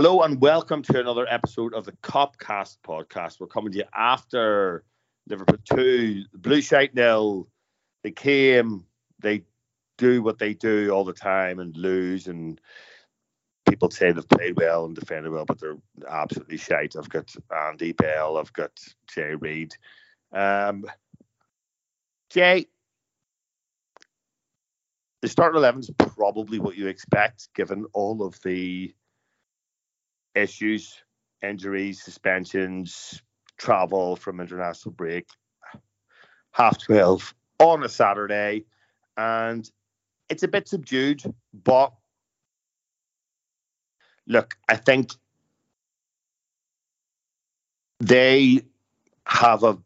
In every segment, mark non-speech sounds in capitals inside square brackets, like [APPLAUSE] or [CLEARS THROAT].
Hello and welcome to another episode of the Copcast podcast. We're coming to you after Liverpool 2, Blue Shite nil. They came, they do what they do all the time and lose. And people say they've played well and defended well, but they're absolutely shite. I've got Andy Bell, I've got Jay Reid. Um, Jay, the start 11 is probably what you expect given all of the issues, injuries, suspensions, travel from international break, half 12 on a Saturday. And it's a bit subdued, but look, I think they have a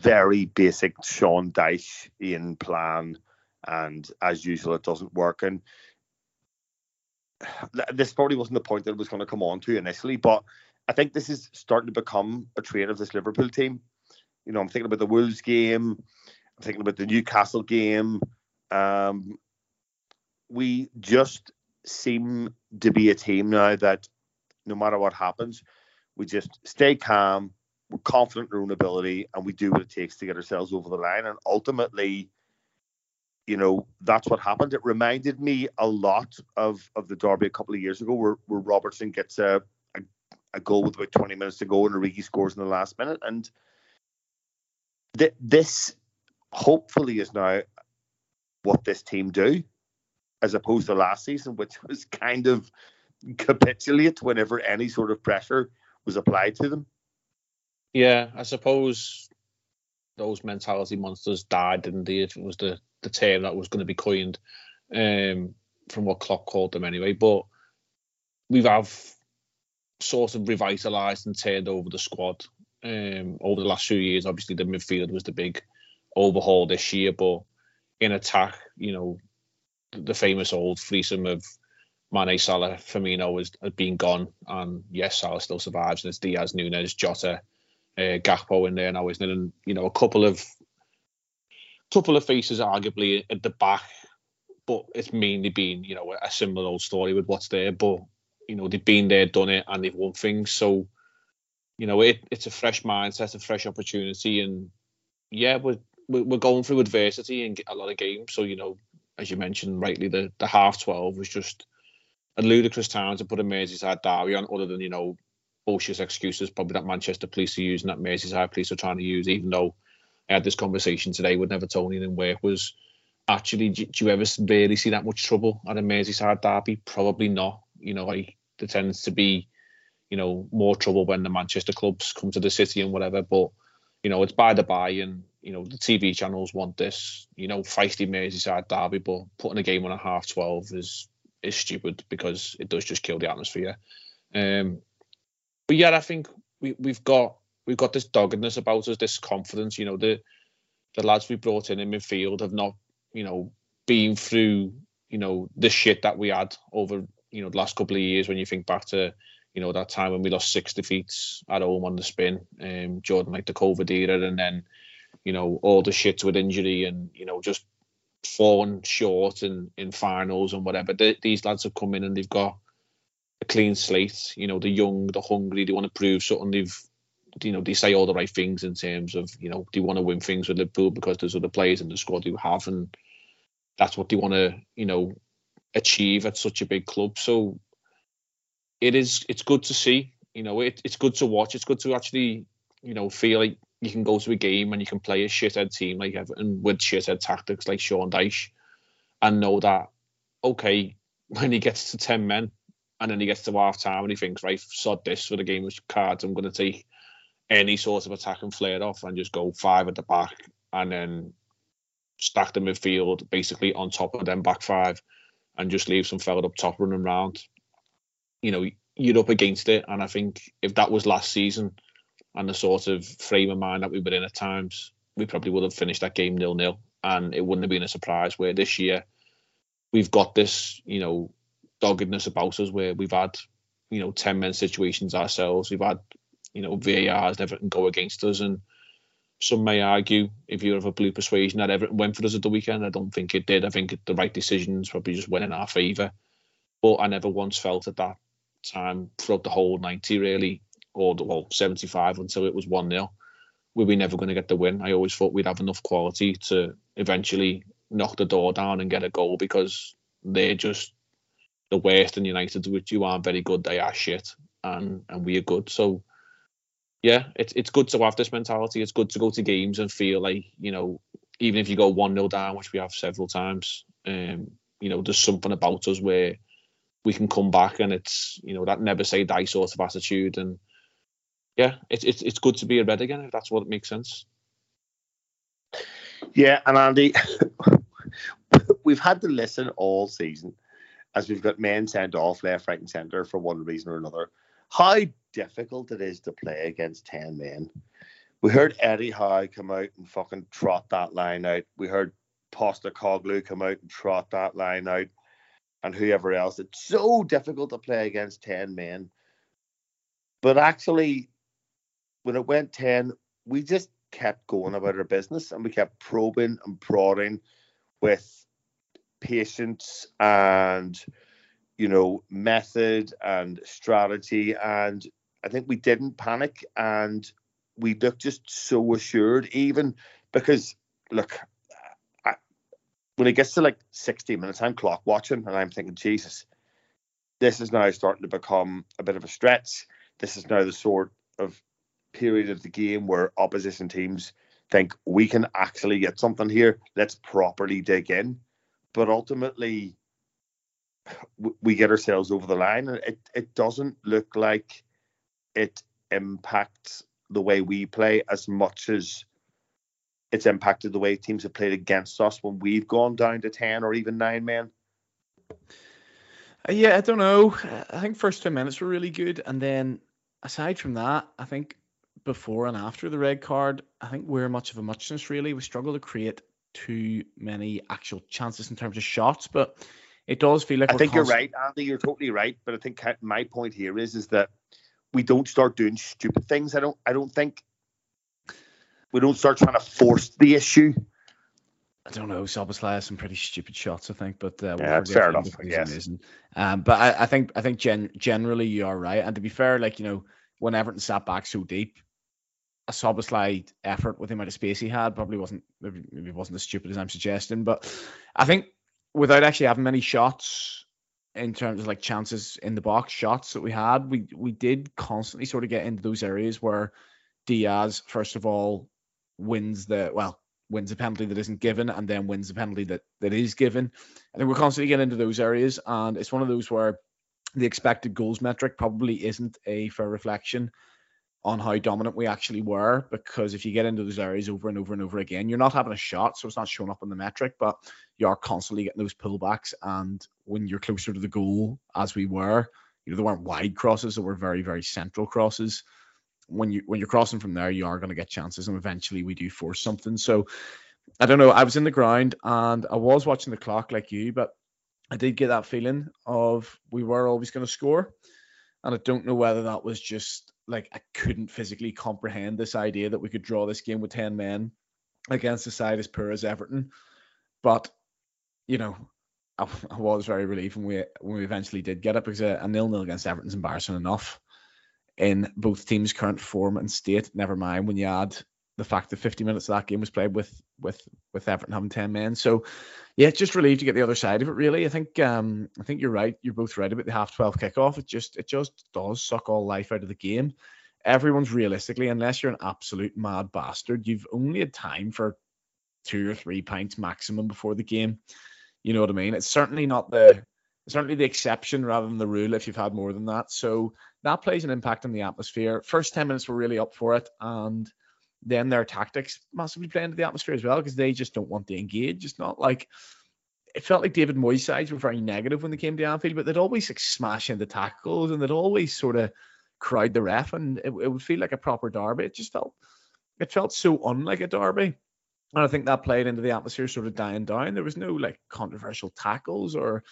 very basic Sean Dyche in plan, and as usual, it doesn't work. And [SIGHS] this probably wasn't the point that it was going to come on to initially, but I think this is starting to become a trait of this Liverpool team. You know, I'm thinking about the Wolves game, I'm thinking about the Newcastle game. Um, we just seem to be a team now that no matter what happens, we just stay calm, we're confident in our own ability, and we do what it takes to get ourselves over the line. And ultimately, you know, that's what happened. It reminded me a lot of of the derby a couple of years ago, where, where Robertson gets a, a, a goal with about 20 minutes to go, and Origi scores in the last minute. And th- this hopefully is now what this team do, as opposed to last season, which [LAUGHS] was kind of capitulate whenever any sort of pressure was applied to them. Yeah, I suppose those mentality monsters died, didn't they? If it was the the term that was going to be coined um, from what Klopp called them anyway. But we've have sort of revitalised and turned over the squad um, over the last few years. Obviously, the midfield was the big overhaul this year, but in attack, you know, the famous old threesome of Mane, Salah, Firmino has, has been gone, and yes, Salah still survives, and it's Diaz, Nunez, Jota, uh, Gakpo in there now, isn't it? And you know, a couple of couple of faces arguably at the back, but it's mainly been you know a similar old story with what's there. But you know they've been there, done it, and they've won things. So you know it, it's a fresh mindset, a fresh opportunity, and yeah, we're we're going through adversity and a lot of games. So you know, as you mentioned rightly, the the half twelve was just a ludicrous time to put a Merseyside derby on, other than you know bullshit excuses probably that Manchester police are using, that Merseyside police are trying to use, even though I had this conversation today with Nevertonian and work was actually do, do, you ever really see that much trouble at a Merseyside derby? Probably not. You know, like there tends to be, you know, more trouble when the Manchester clubs come to the city and whatever. But you know, it's by the by, and you know the TV channels want this, you know, feisty Merseyside derby. But putting a game on a half twelve is is stupid because it does just kill the atmosphere. Um, but yeah, I think we we've got we've got this doggedness about us, this confidence. You know, the the lads we brought in in midfield have not, you know, been through, you know, the shit that we had over, you know, the last couple of years. When you think back to, you know, that time when we lost six defeats at home on the spin, um, Jordan like the COVID era, and then, you know, all the shits with injury and you know just falling short in in finals and whatever. The, these lads have come in and they've got a clean slate. You know, they're young, they're hungry, they want to prove something. They've you know, they say all the right things in terms of, you know, you want to win things with Liverpool because there's other players in the squad you have, and that's what they want to, you know, achieve at such a big club. So it is, it's good to see, you know, it, it's good to watch. It's good to actually, you know, feel like you can go to a game and you can play a shithead team like Everton with shithead tactics like Sean Dyche and know that, okay, [LAUGHS] when he gets to 10 men and then he gets to half time and he thinks, right, sod this for the game of cards, I'm going to take any sort of attack and flare off and just go five at the back and then stack the midfield basically on top of them back five and just leave some fella up top running around. You know, you're up against it. And I think if that was last season and the sort of frame of mind that we were in at times, we probably would have finished that game nil nil and it wouldn't have been a surprise. Where this year we've got this, you know, doggedness about us where we've had, you know, 10 men situations ourselves. We've had you know, VAR has Everton go against us. And some may argue, if you're of a blue persuasion, that Everton went for us at the weekend. I don't think it did. I think the right decisions probably just went in our favour. But I never once felt at that time throughout the whole 90 really, or the, well 75 until it was one 0 we were never going to get the win. I always thought we'd have enough quality to eventually knock the door down and get a goal because they're just the worst in United, which you aren't very good. They are shit, and and we are good. So yeah, it's it's good to have this mentality. It's good to go to games and feel like you know, even if you go one 0 down, which we have several times, um, you know, there's something about us where we can come back, and it's you know that never say die sort of attitude, and yeah, it's it's it's good to be a red again if that's what makes sense. Yeah, and Andy, [LAUGHS] we've had to listen all season as we've got men sent off left, right, and centre for one reason or another. How difficult it is to play against ten men. We heard Eddie Howe come out and fucking trot that line out. We heard Postecoglou come out and trot that line out, and whoever else. It's so difficult to play against ten men. But actually, when it went ten, we just kept going about our business and we kept probing and prodding with patience and you know method and strategy and i think we didn't panic and we looked just so assured even because look I, when it gets to like 60 minutes i'm clock watching and i'm thinking jesus this is now starting to become a bit of a stretch this is now the sort of period of the game where opposition teams think we can actually get something here. Let's properly dig in. But ultimately, we get ourselves over the line, and it, it doesn't look like it impacts the way we play as much as it's impacted the way teams have played against us when we've gone down to 10 or even nine men. Uh, yeah, I don't know. I think first 10 minutes were really good. And then aside from that, I think before and after the red card, I think we're much of a muchness really. We struggle to create too many actual chances in terms of shots, but it does feel like I think you're right, Andy. You're totally right. But I think my point here is is that we don't start doing stupid things. I don't. I don't think we don't start trying to force the issue. I don't know. Szoboszlai has some pretty stupid shots, I think, but uh, yeah, that's fair enough. Yes. Um, but I, I, think I think gen- generally you are right. And to be fair, like you know, when Everton sat back so deep, a Szoboszlai effort with the amount of space he had probably wasn't maybe, maybe wasn't as stupid as I'm suggesting. But I think without actually having many shots in terms of like chances in the box shots that we had, we we did constantly sort of get into those areas where Diaz first of all wins the well wins a penalty that isn't given and then wins a penalty that that is given. I think we're constantly getting into those areas and it's one of those where the expected goals metric probably isn't a fair reflection on how dominant we actually were because if you get into those areas over and over and over again, you're not having a shot, so it's not showing up on the metric, but you are constantly getting those pullbacks. And when you're closer to the goal, as we were, you know, there weren't wide crosses, there were very, very central crosses. When you when you're crossing from there, you are going to get chances, and eventually we do force something. So I don't know. I was in the ground and I was watching the clock like you, but I did get that feeling of we were always going to score. And I don't know whether that was just like I couldn't physically comprehend this idea that we could draw this game with 10 men against a side as poor as Everton. But, you know, I, [LAUGHS] I was very relieved when we when we eventually did get it because a, a nil-nil against Everton's embarrassing enough in both teams' current form and state. Never mind when you add the fact that 50 minutes of that game was played with with with Everton having 10 men. So yeah, just relieved to get the other side of it. Really, I think um I think you're right. You're both right about the half 12 kickoff. It just it just does suck all life out of the game. Everyone's realistically, unless you're an absolute mad bastard, you've only had time for two or three pints maximum before the game. You know what I mean? It's certainly not the certainly the exception rather than the rule if you've had more than that. So that plays an impact on the atmosphere. First 10 minutes were really up for it and then their tactics massively play into the atmosphere as well because they just don't want to engage. It's not like it felt like David Moyes' sides were very negative when they came to Anfield, but they'd always like smash into tackles and they'd always sort of crowd the ref, and it, it would feel like a proper derby. It just felt it felt so unlike a derby. And I think that played into the atmosphere sort of dying down. There was no like controversial tackles or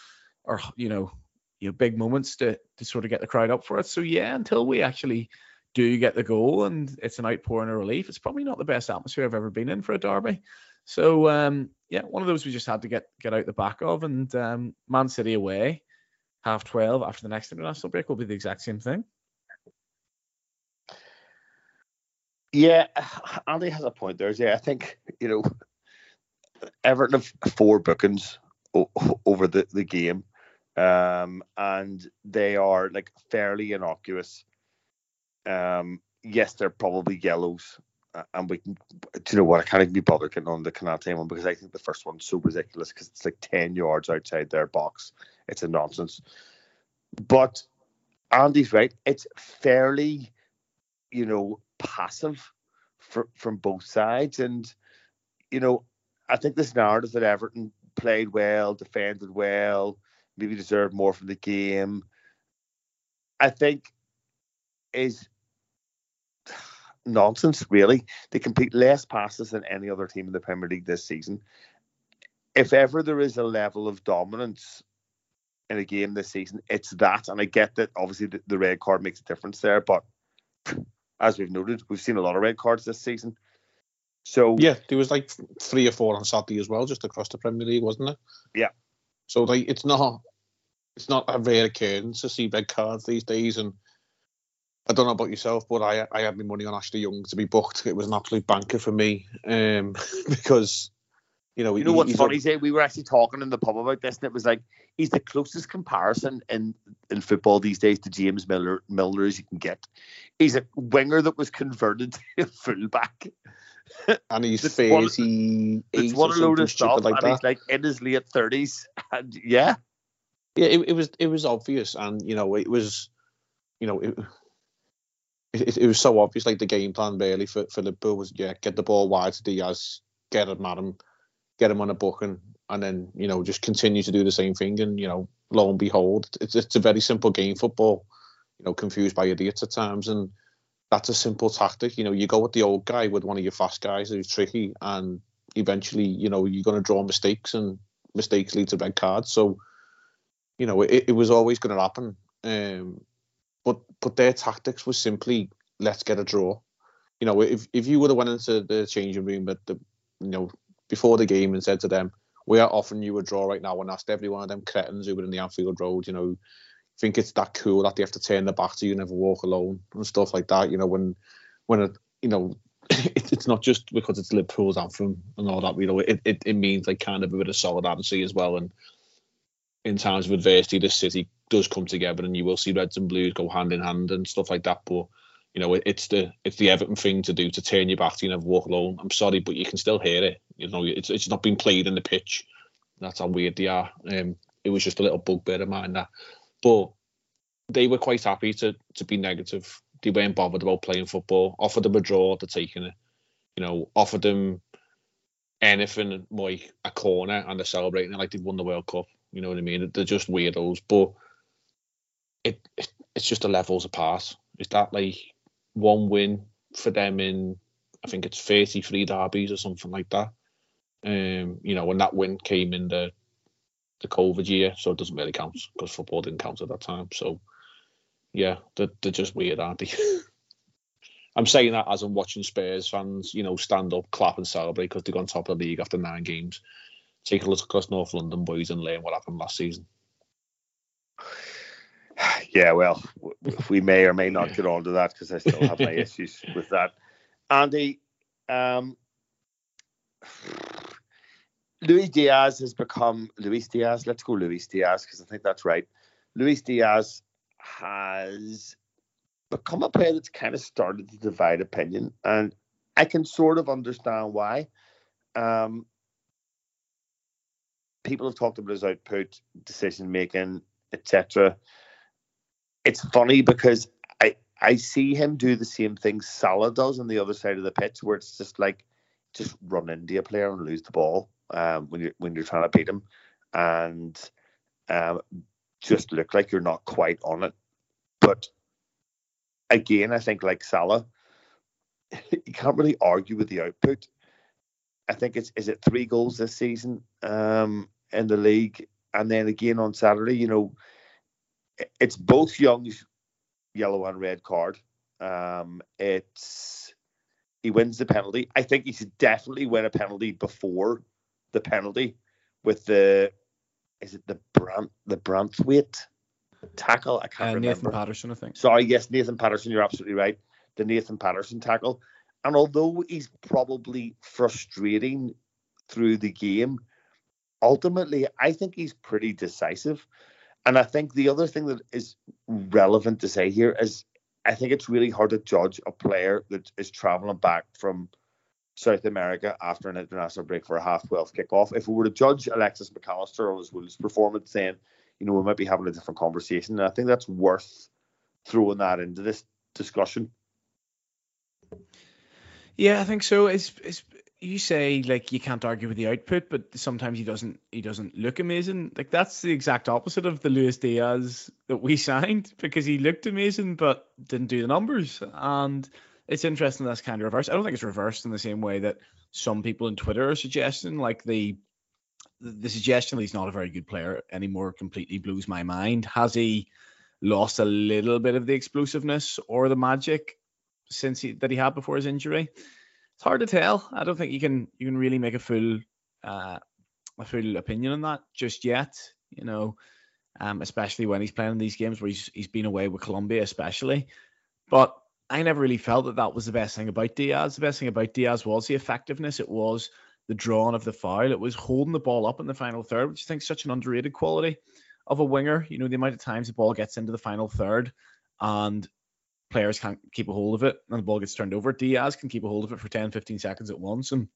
or you know, you know, big moments to to sort of get the crowd up for it. So yeah, until we actually do you get the goal and it's an outpouring of relief, it's probably not the best atmosphere I've ever been in for a derby. So um, yeah, one of those we just had to get get out the back of. And um, Man City away, half twelve after the next international break will be the exact same thing. Yeah, Andy has a point there. Yeah, I think you know Everton have four bookings o- over the, the game, um, and they are like fairly innocuous. Um, yes, they're probably yellows, and we can. Do you know what? I can't even be bothered getting on the Konate one because I think the first one's so ridiculous because it's like ten yards outside their box. It's a nonsense. But Andy's right. It's fairly, you know, passive for, from both sides, and you know, I think this narrative that Everton played well, defended well, maybe deserved more from the game. I think is nonsense, really. They complete less passes than any other team in the Premier League this season. If ever there is a level of dominance in a game this season, it's that. And I get that obviously the, the red card makes a difference there, but as we've noted, we've seen a lot of red cards this season. So yeah, there was like three or four on Saturday as well, just across the Premier League, wasn't it? Yeah. So like, it's not, it's not a rare occurrence to see red cards these days, and I don't know about yourself, but I I had my money on Ashley Young to be booked. It was an absolute banker for me, um, [LAUGHS] because you know you know what's funny? Say we were actually talking in the pub about this, and it was like he's the closest comparison in in football these days to James Miller Milner as you can get. He's a winger that was converted [LAUGHS] to a fullback. and he's thirty. It's one a load of stuff, like and that. he's like in his late thirties, and yeah, yeah. It, it was it was obvious, and you know it was, you know it, it, it, was so obvious. Like the game plan really for, for Liverpool was yeah, get the ball wide to Diaz, get him at him, get him on a booking, and then you know just continue to do the same thing. And you know, lo and behold, it's it's a very simple game football. You know, confused by idiots at times, and that's a simple tactic. You know, you go with the old guy with one of your fast guys who's tricky, and eventually, you know, you're going to draw mistakes, and mistakes lead to red cards. So, you know, it, it was always going to happen. Um, but but their tactics was simply let's get a draw. You know, if if you would have went into the changing room at the you know before the game and said to them, "We are offering you a draw right now," and asked every one of them cretins who were in the Anfield Road, you know, think it's that cool that they have to turn their back to you, never walk alone, and stuff like that. You know, when when it, you know. [LAUGHS] It's not just because it's Liverpool's anthem and all that, you know. It, it, it means like kind of a bit of solidarity as well, and in times of adversity, this city does come together, and you will see Reds and Blues go hand in hand and stuff like that. But you know, it's the it's the Everton thing to do to turn your back to you never walk alone. I'm sorry, but you can still hear it. You know, it's it's not been played in the pitch. That's how weird they are. Um, it was just a little bugbear of mine that, but they were quite happy to to be negative. They weren't bothered about playing football. Offered them a draw, they're taking it. You know, offered them anything like a corner and they're celebrating it like they've won the World Cup. You know what I mean? They're just weirdos, but it, it it's just a levels apart. Is that like one win for them in I think it's 33 derbies or something like that. Um, you know, when that win came in the the COVID year, so it doesn't really count because football didn't count at that time. So yeah, they're, they're just weird, aren't they? [LAUGHS] I'm saying that as I'm watching Spurs fans, you know, stand up, clap, and celebrate because they got on top of the league after nine games take a look across North London, boys, and learn what happened last season. [SIGHS] Yeah, well, we may or may not get on to that because I still have my [LAUGHS] issues with that. Andy, um, Luis Diaz has become Luis Diaz. Let's go Luis Diaz because I think that's right. Luis Diaz has become a player that's kind of started to divide opinion, and I can sort of understand why. Um, people have talked about his output, decision making, etc. It's funny because I I see him do the same thing Salah does on the other side of the pitch, where it's just like just run into a player and lose the ball um, when you're when you're trying to beat him, and um, just look like you're not quite on it. But again, I think like Salah, [LAUGHS] you can't really argue with the output. I think it's is it three goals this season. Um, in the league. And then again on Saturday, you know, it's both Young's yellow and red card. Um, it's he wins the penalty. I think he should definitely win a penalty before the penalty with the is it the Brant the Branthwaite tackle. I can't Uh, remember. Nathan Patterson, I think. Sorry, yes, Nathan Patterson. You're absolutely right. The Nathan Patterson tackle, and although he's probably frustrating through the game, ultimately I think he's pretty decisive. And I think the other thing that is relevant to say here is I think it's really hard to judge a player that is traveling back from South America after an international break for a half 12 kickoff. If we were to judge Alexis Mac Allister on his Wolves performance, then you know we might be having a different conversation. And I think that's worth throwing that into this discussion. Yeah, I think so. It's, it's you say like you can't argue with the output, but sometimes he doesn't he doesn't look amazing. Like that's the exact opposite of the Luis Diaz that we [LAUGHS] signed because he looked amazing but didn't do the numbers. And it's interesting that's kind of reversed. I don't think it's reversed in the same way that some people on Twitter are suggesting. Like the the suggestion that he's not a very good player anymore completely blows my mind. Has he lost a little bit of the explosiveness or the magic since he, that he had before his injury? It's hard to tell. I don't think you can you can really make a full uh, a full opinion on that just yet. You know, um, especially when he's playing in these games where he's he's been away with Colombia, especially. But I never really felt that that was the best thing about Diaz. The best thing about Diaz was the effectiveness. It was the drawing of the foul. It was holding the ball up in the final third, which I think is such an underrated quality of a winger. You know, the amount of times the ball gets into the final third and players can't keep a hold of it and the ball gets turned over. Diaz can keep a hold of it for 10, 15 seconds at once and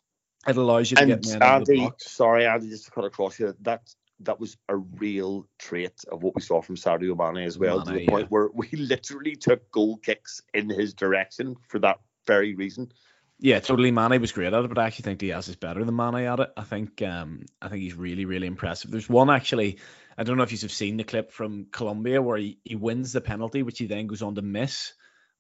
it allows you to And get men of the box. sorry, Andy, just to cut across you, that that was a real trait of what we saw from Sadio Mane as well, to Mane, the point yeah. where we [LAUGHS] literally took goal kicks in his direction for that very reason. Yeah, totally. Mane was great at it, but I actually think Diaz is better than Mane at it. I think um, I think he's really, really impressive. There's one actually, I don't know if you've seen the clip from Colombia where he, he wins the penalty, which he then goes on to miss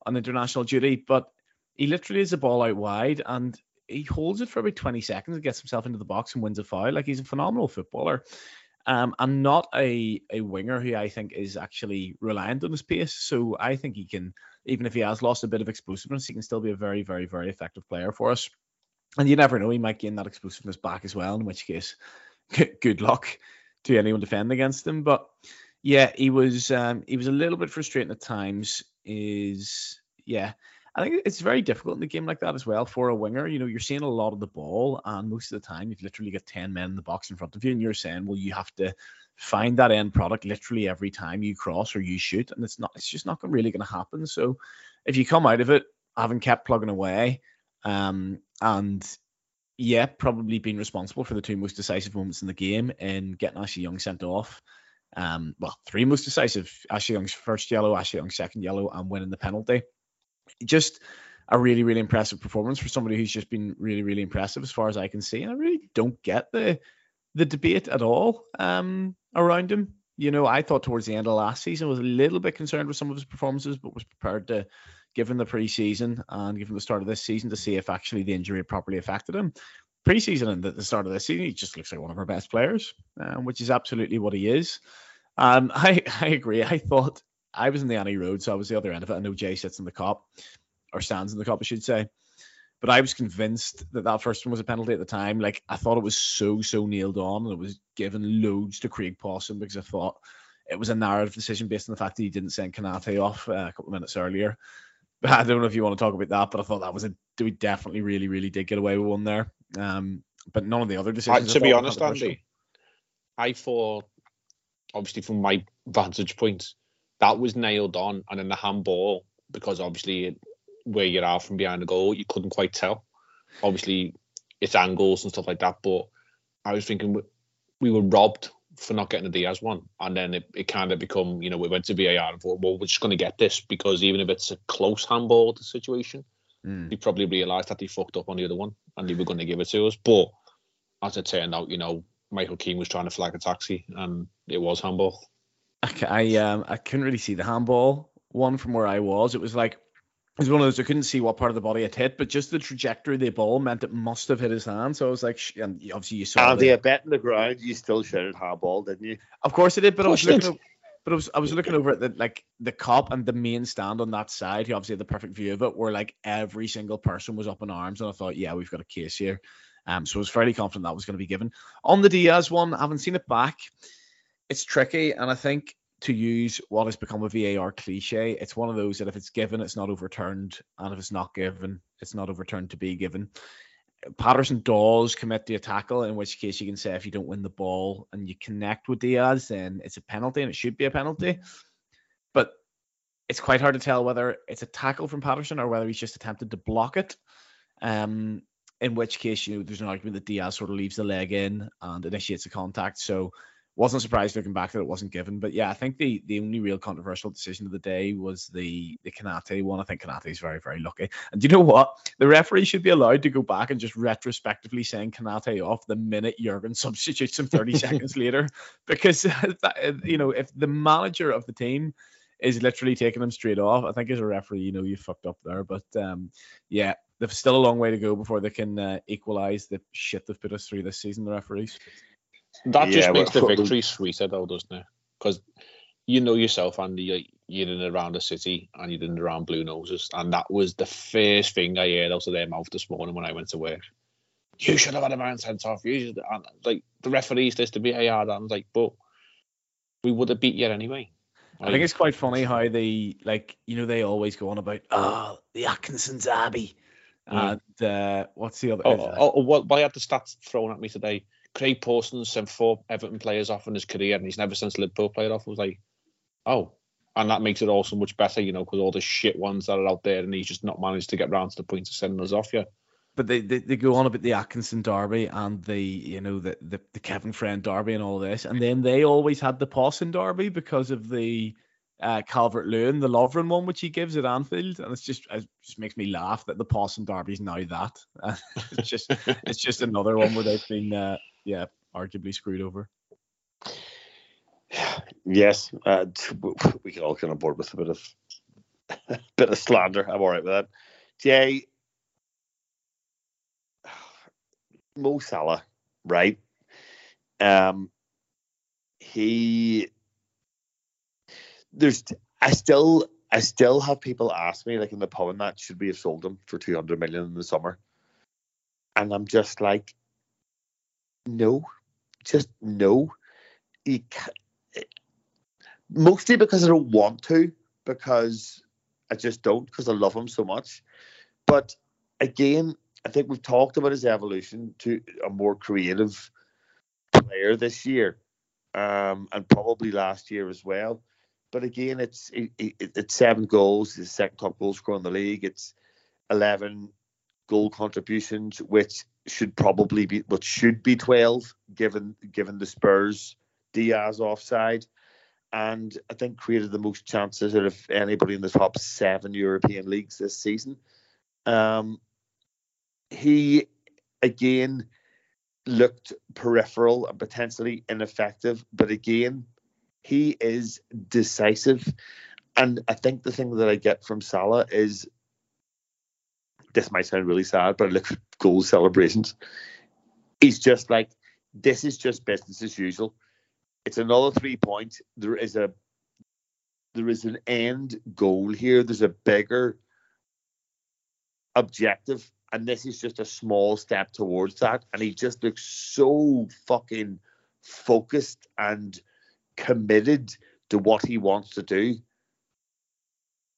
on international duty, but he literally is a ball out wide and he holds it for about 20 seconds and gets himself into the box and wins a foul. Like he's a phenomenal footballer. Um, and not a, a winger who I think is actually reliant on his pace. So I think he can, even if he has lost a bit of explosiveness, he can still be a very, very, very effective player for us. And you never know, he might gain that explosiveness back as well, in which case, [LAUGHS] good luck to anyone defending against him. But yeah, he was um, he was a little bit frustrating at times. Is yeah, I think it's very difficult in a game like that as well for a winger. You know, you're seeing a lot of the ball, and most of the time you've literally got ten men in the box in front of you, and you're saying, well, you have to find that end product literally every time you cross or you shoot, and it's not, it's just not really going to happen. So if you come out of it having kept plugging away, um, and yeah, probably been responsible for the two most decisive moments in the game in getting Ashley Young sent off. Um, well, three most decisive: Ashley Young's first yellow, Ashley Young's second yellow, and winning the penalty. Just a really, really impressive performance for somebody who's just been really, really impressive as far as I can see. And I really don't get the the debate at all um, around him. You know, I thought towards the end of last season was a little bit concerned with some of his performances, but was prepared to give him the preseason and give him the start of this season to see if actually the injury had properly affected him. Preseason and the start of this season, he just looks like one of our best players, um, which is absolutely what he is. Um, [LAUGHS] I I agree. I thought I was in the Annie Road, so I was the other end of it. I know Jay sits in the Kop or stands in the Kop, I should say. But I was convinced that that first one was a penalty at the time. Like I thought it was so so nailed on, and it was given loads to Craig Pawson because I thought it was a narrative decision based on the fact that he didn't send Konate off uh, a couple of minutes earlier. But [LAUGHS] I don't know if you want to talk about that, but I thought that was a we definitely really really did get away with one there. Um, but none of the other decisions. To be honest. Andy, I thought, obviously from my vantage point, that was nailed on, and in the handball, because obviously where you are from behind the goal, you couldn't quite tell. Obviously, it's angles and stuff like that, but I was thinking we- we were robbed for not getting the Diaz one, and then it, it kind of become, you know, we went to VAR and thought, well, we're just going to get this because even if it's a close handball situation, Mm. they probably realised that they fucked up on the other one and they were going to give it to us. But as it turned out, you know, Michael Keane was trying to flag a taxi and it was handball. I, I um I couldn't really see the handball one from where I was. It was like it was one of those I couldn't see what part of the body it hit, but just the trajectory of the ball meant it must have hit his hand. So I was like, and obviously you saw. Andy, the- I bet in the ground you still shouted handball, didn't you? Of course it did, but I was looking. o- But I was I was looking over at the like the Kop and the main stand on that side, who obviously had the perfect view of it, where like every single person was up in arms, and I thought, yeah, we've got a case here. Um, so I was fairly confident that was going to be given. On the Diaz one, I haven't seen it back. It's tricky, and I think to use what has become a VAR cliche. It's one of those that if it's given, it's not overturned, and if it's not given, it's not overturned to be given. Patterson does commit the tackle, in which case you can say if you don't win the ball and you connect with Diaz, then it's a penalty and it should be a penalty. But it's quite hard to tell whether it's a tackle from Patterson or whether he's just attempted to block it. Um, in which case, you know, there's an argument that Diaz sort of leaves the leg in and initiates a contact. So wasn't surprised looking back that it wasn't given. But yeah, I think the the only real controversial decision of the day was the the Konate one. I think Konate is very very lucky. And do you know what? The referee should be allowed to go back and just retrospectively saying Konate off the minute Jurgen substitutes him 30 [LAUGHS] seconds later, because that, you know if the manager of the team is literally taking him straight off, I think as a referee, you know you fucked up there. But um, yeah, they've still a long way to go before they can uh, equalize the shit they've put us through this season. The referees. That just Yeah, makes the well, [LAUGHS] victory sweeter, though, doesn't it? Because you know yourself, Andy, you're, you're in and around the city and you're in and around Blue Noses, and that was the first thing I heard out of their mouth this morning when I went to work. You should have had a man sent off. You should, and like the referees this to be VAR. And I was like, but we would have beat you anyway. I think it's quite funny how they like you know they always go on about oh the Atkinson Derby Mm. and uh, what's the other Oh, oh, oh, well, I had the stats thrown at me today. Craig Pawson sent four Everton players off in his career, and he's never since Liverpool player off. I was like, oh, and that makes it all so much better, you know, because all the shit ones that are out there, and he's just not managed to get round to the point of sending us off yet. but they, they they go on about the Atkinson Derby and the you know the, the the Kevin Friend Derby and all this, and then they always had the Pawson Derby because of the uh, Calvert Lewin, the Lovren one, which he gives at Anfield, and it's just it just makes me laugh that the Pawson Derby is now that. [LAUGHS] it's just it's just another one where they've been uh, yeah arguably screwed over. Yes, uh, we can all get on board with a bit of a [LAUGHS] bit of slander. I'm all right with that. Jay, [SIGHS] Mo Salah, right? Um, he there's I still I still have people ask me like in the pub and that should we have sold him for 200 million in the summer, and I'm just like, no, just no. Ca mostly because I don't want to, because I just don't, because I love him so much. But again, I think we've talked about his evolution to a more creative player this year, um, and probably last year as well. But again, it's it, it, it's seven goals, his second top goal scorer in the league. It's eleven goal contributions, which should probably be what should be twelve, given given the Spurs Diaz offside and I think created the most chances out of anybody in the top seven European leagues this season. Um, he again looked peripheral and potentially ineffective, but again, he is decisive. And I think the thing that I get from Salah is this might sound really sad, but look at goal celebrations. He's just like, this is just business as usual it's another three points. There is a there is an end goal here. There's a bigger objective, and this is just a small step towards that. And he just looks so fucking focused and committed to what he wants to do.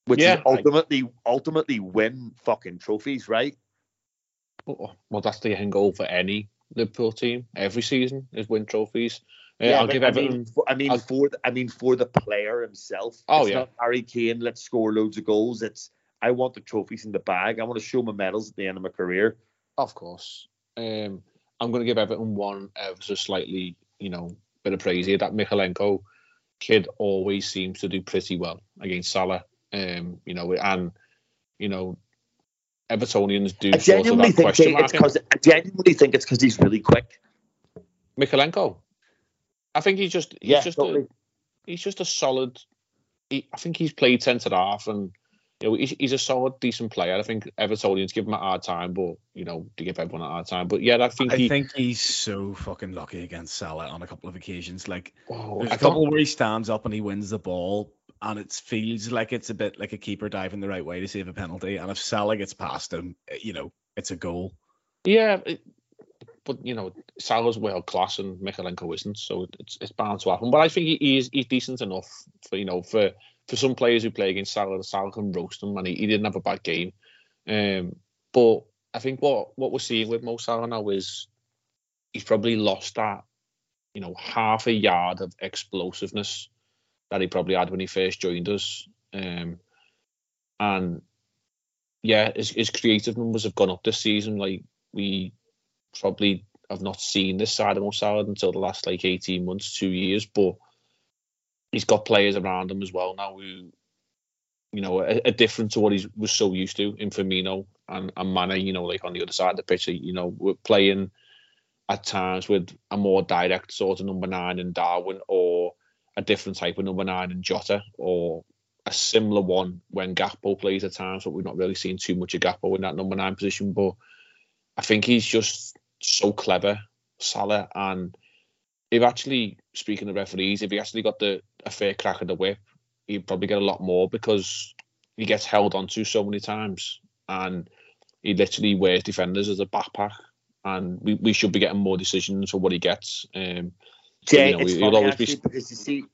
Which Yeah, is I- ultimately ultimately win fucking trophies, right? Oh, Well, that's the end goal for any Liverpool team every season is win trophies. Uh, Yeah, I'll but give I mean, for, I mean, I'll- for the, I mean, for the player himself. Oh, it's yeah. not Harry Kane. Let's score loads of goals. It's I want the trophies in the bag. I want to show my medals at the end of my career. Of course. Um, I'm going to give Everton one ever so slightly, you know, bit of praise here. That Mykolenko kid always seems to do pretty well against Salah. Um, you know, and you know, Evertonians do I genuinely that think question it's because I genuinely think it's because he's really quick. Mykolenko. I think he's just he's Yeah, just totally. a he's just a solid. He, I think he's played centre half, and you know he's, he's a solid, decent player. I think Evertonians give him a hard time, but you know to give everyone a hard time. But yeah, I think I he. think he's so fucking lucky against Salah on a couple of occasions. Like oh, there's a couple where he stands up and he wins the ball, and it feels like it's a bit like a keeper diving the right way to save a penalty. And if Salah gets past him, eh, you know, it's a goal. Yeah, it, but you know, Salah's world class and Mykolenko isn't, so it's it's bound to happen. But I think he, he is he's decent enough for you know for for some players who play against Salah, Salah can roast them, and he, he didn't have a bad game. Um, but I think what what we're seeing with Mo Salah now is he's probably lost that you know half a yard of explosiveness that he probably had when he first joined us. Um, and yeah, his, his creative numbers have gone up this season. Like we probably have not seen this side of Mo Salah until the last like 18 months, two years. But he's got players around him as well now who, you know, are, are different to what he was so used to in Firmino and, and Mane, you know, like on the other side of the pitch. You know, we're playing at times with a more direct sort of number nine in Darwin or a different type of number nine in Jota or a similar one when Gakpo plays at times, but we've not really seen too much of Gakpo in that number nine position. But I think he's just so clever, Salah, and if actually speaking of referees, if he actually got the a fair crack of the whip, he'd probably get a lot more because he gets held onto so many times and he literally wears defenders as a backpack and we, we should be getting more decisions for what he gets. Um, Jay, you know, it's funny actually, be... because you see,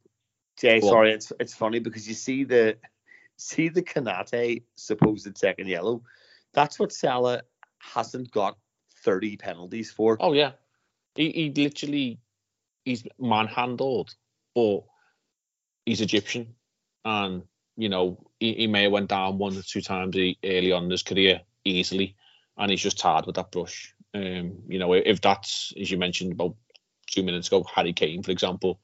Jay, well, sorry, it's it's funny because you see the see the Konate supposed second yellow. That's what Salah hasn't got 30 penalties for. Oh yeah, he, he literally he's manhandled, but he's Egyptian, and you know he, he may have went down one or two times early on in his career easily, and he's just tired with that brush. Um, you know, if that's as you mentioned about two minutes ago, Harry Kane, for example,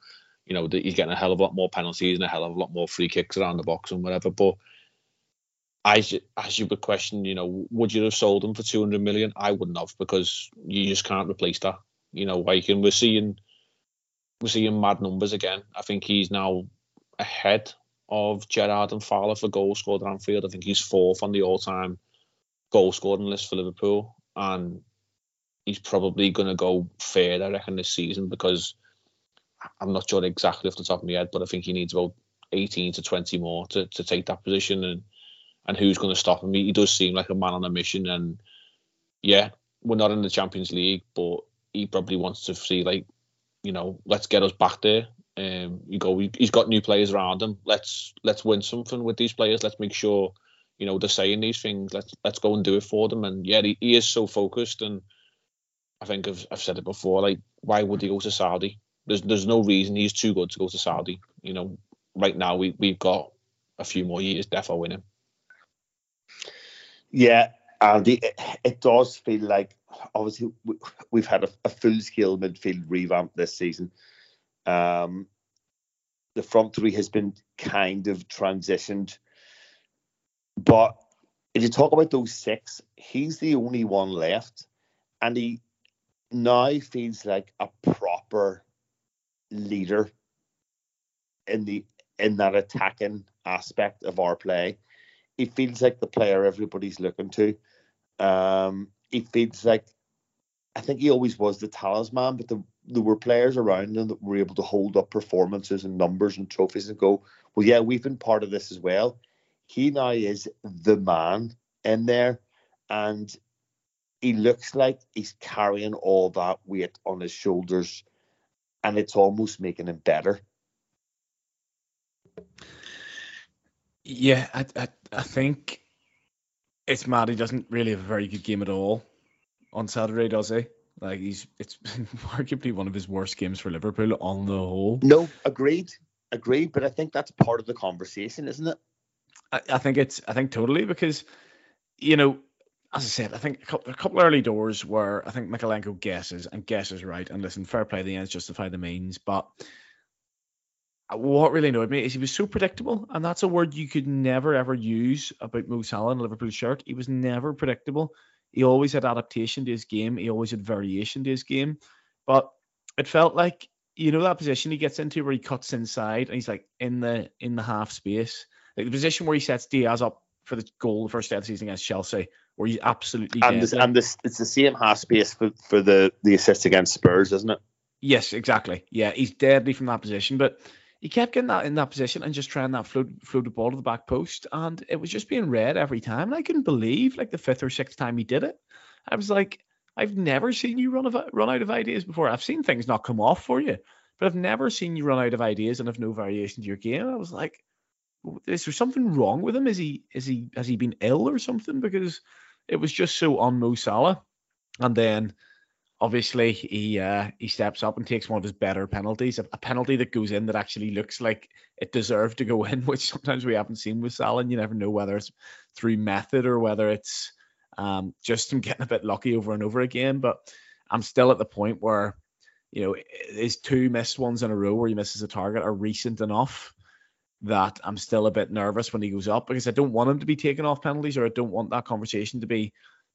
you know, he's getting a hell of a lot more penalties and a hell of a lot more free kicks around the box and whatever. But as as you would question, you know, would you have sold him for 200 million? I wouldn't have because you just can't replace that. You know, like, and we're seeing we're seeing mad numbers again. I think he's now ahead of Gerrard and Fowler for goals scored at Anfield. I think he's fourth on the all-time goal scoring list for Liverpool, and he's probably going to go third, I reckon, this season because I'm not sure exactly off the top of my head, but I think he needs about 18 to 20 more to, to take that position. And and who's going to stop him? He does seem like a man on a mission. And yeah, we're not in the Champions League, but he probably wants to see like, you know, let's get us back there. Um, you go, he's got new players around him. Let's let's win something with these players. Let's make sure, you know, they're saying these things. Let's let's go and do it for them. And yeah, he, he is so focused and I think I've, I've said it before. Like, why would he go to Saudi? There's there's no reason he's too good to go to Saudi. You know, right now we we've got a few more years defo winning. Yeah, and it, it does feel like obviously we've had a, a full scale midfield revamp this season. Um, the front three has been kind of transitioned, but if you talk about those six, he's the only one left, and he now feels like a proper leader in the in that attacking aspect of our play. He feels like the player everybody's looking to. Um, he feels like I think he always was the talisman, but the, there were players around him that were able to hold up performances and numbers and trophies and go, well, yeah, we've been part of this as well. He now is the man in there, and he looks like he's carrying all that weight on his shoulders and it's almost making him better. Yeah, I, I, I think it's mad he doesn't really have a very good game at all on Saturday, does he? Like he's it's [LAUGHS] arguably one of his worst games for Liverpool on the whole. No, agreed. Agreed, but I think that's part of the conversation, isn't it? I, I think it's I think totally because you know as I said, I think a couple, a couple early doors where I think Mykolenko guesses and guesses right. And listen, fair play, the ends justify the means. But what really annoyed me is he was so predictable, and that's a word you could never ever use about Mo Salah in a Liverpool shirt. He was never predictable. He always had adaptation to his game. He always had variation to his game. But it felt like you know that position he gets into where he cuts inside and he's like in the in the half space, like the position where he sets Diaz up for the goal the first day of the season against Chelsea where he's absolutely and this, and this it's the same half space for, for the the assist against Spurs, isn't it? Yes, exactly. Yeah, he's deadly from that position, but he kept getting that in that position and just trying that float float the ball to the back post, and it was just being read every time. And I couldn't believe like the fifth or sixth time he did it. I was like, I've never seen you run of, run out of ideas before. I've seen things not come off for you, but I've never seen you run out of ideas and have no variation to your game. I was like, is there something wrong with him? Is he is he has he been ill or something? Because it was just so on Mo Salah. And then obviously he uh, he steps up and takes one of his better penalties, a, penalty that goes in that actually looks like it deserved to go in, [LAUGHS] which sometimes we haven't seen with Salah. And you never know whether it's through method or whether it's um, just him [LAUGHS] getting a bit lucky over and over again. But I'm still at the point where you know his two missed ones in a row where he misses a target are recent enough that I'm still a bit nervous when he goes up because I don't want him to be taken off penalties or I don't want that conversation to be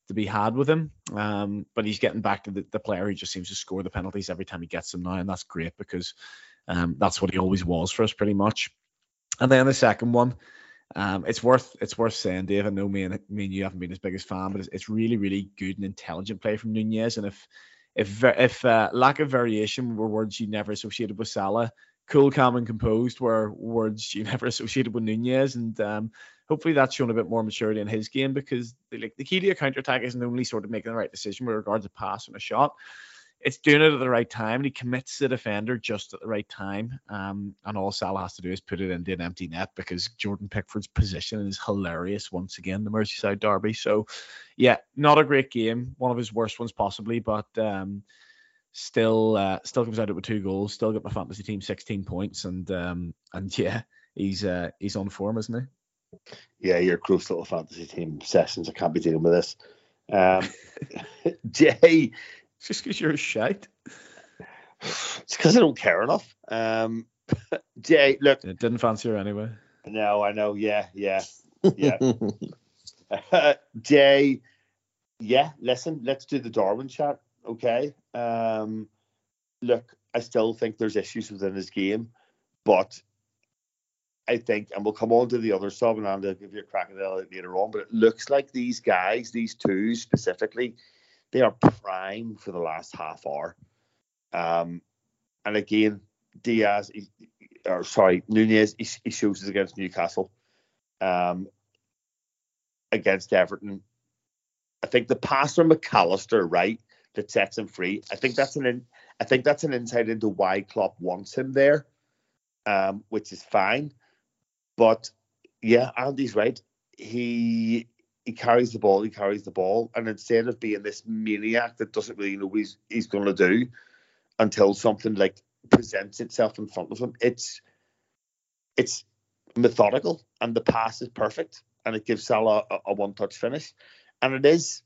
to be had with him. Um, but he's getting back to the, the player who just seems to score the penalties every time he gets them now, and that's great because um, that's what he always was for us, pretty much. And then the second one, um, it's worth it's worth saying, Dave. I know me and me and you haven't been his biggest fan, but it's, it's really really good and intelligent play from Nunez. And if if if uh, lack of variation were words you never associated with Salah, cool, calm, and composed were words you [LAUGHS] never associated with Nunez. And um, hopefully that's shown a bit more maturity in his game because the, like the key to a counter attack isn't only sort of making the right decision with regards to pass and a shot. It's doing it at the right time, and he commits the defender just at the right time. Um, and all Salah has to do is put it into an empty net because Jordan Pickford's position is hilarious once again, the Merseyside derby. So, yeah, not a great game, one of his worst ones possibly, but um, still uh, still comes out with two goals, still got my fantasy team 16 points, and um, and yeah, he's uh, he's on form, isn't he? Yeah, your gross little fantasy team sessions. I can't be dealing with this. Um, [LAUGHS] Jay, just because you're a shite. It's because I don't care enough. Um, [LAUGHS] Jay, look, it didn't fancy her anyway. No, I know. Yeah, yeah, yeah. uh, [LAUGHS] Jay, yeah. Listen, let's do the Darwin chat. Okay. Um, look, I still think there's issues within his game, but I think, and we'll come on to the other sub, and I'll give you a crack at it later on. But it looks like these guys, these two specifically, they are prime for the last half hour. Um, and again, Diaz, he, or sorry, Nunez, he, he shows us against Newcastle, um, against Everton. I think the pass from Mac Allister, right, that sets him free. I think that's an in, I think that's an insight into why Klopp wants him there, um, which is fine. But yeah, Andy's right. He he carries the ball, he carries the ball, and instead of being this maniac that doesn't really know what he's, he's going to do until something like presents itself in front of him, it's it's methodical, and the pass is perfect, and it gives Salah a, a one-touch finish, and it is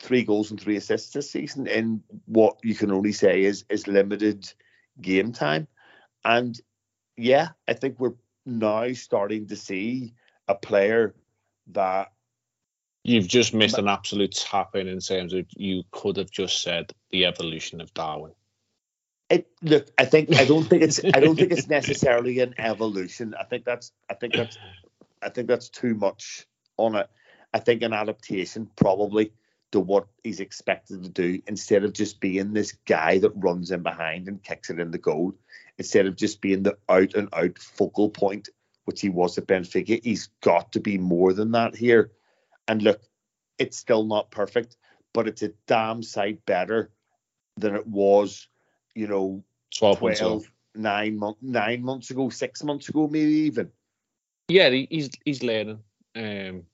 three goals and three assists this season in what you can only say is is limited game time, and yeah, I think we're now starting to see a player that You've just missed an absolute tap in in terms of you could have just said the evolution of Darwin. It, look, I think I don't think it's I don't think it's necessarily an evolution. I think that's I think that's I think that's too much on it. I think an adaptation probably to what he's expected to do instead of just being this guy that runs in behind and kicks it in the goal instead of just being the out and out focal point, which he was at Benfica. He's got to be more than that here. And look, it's still not perfect, but it's a damn sight better than it was, you know, 12, 12 nine, month, nine months ago, six months ago, maybe even. Yeah, he's he's learning. Um,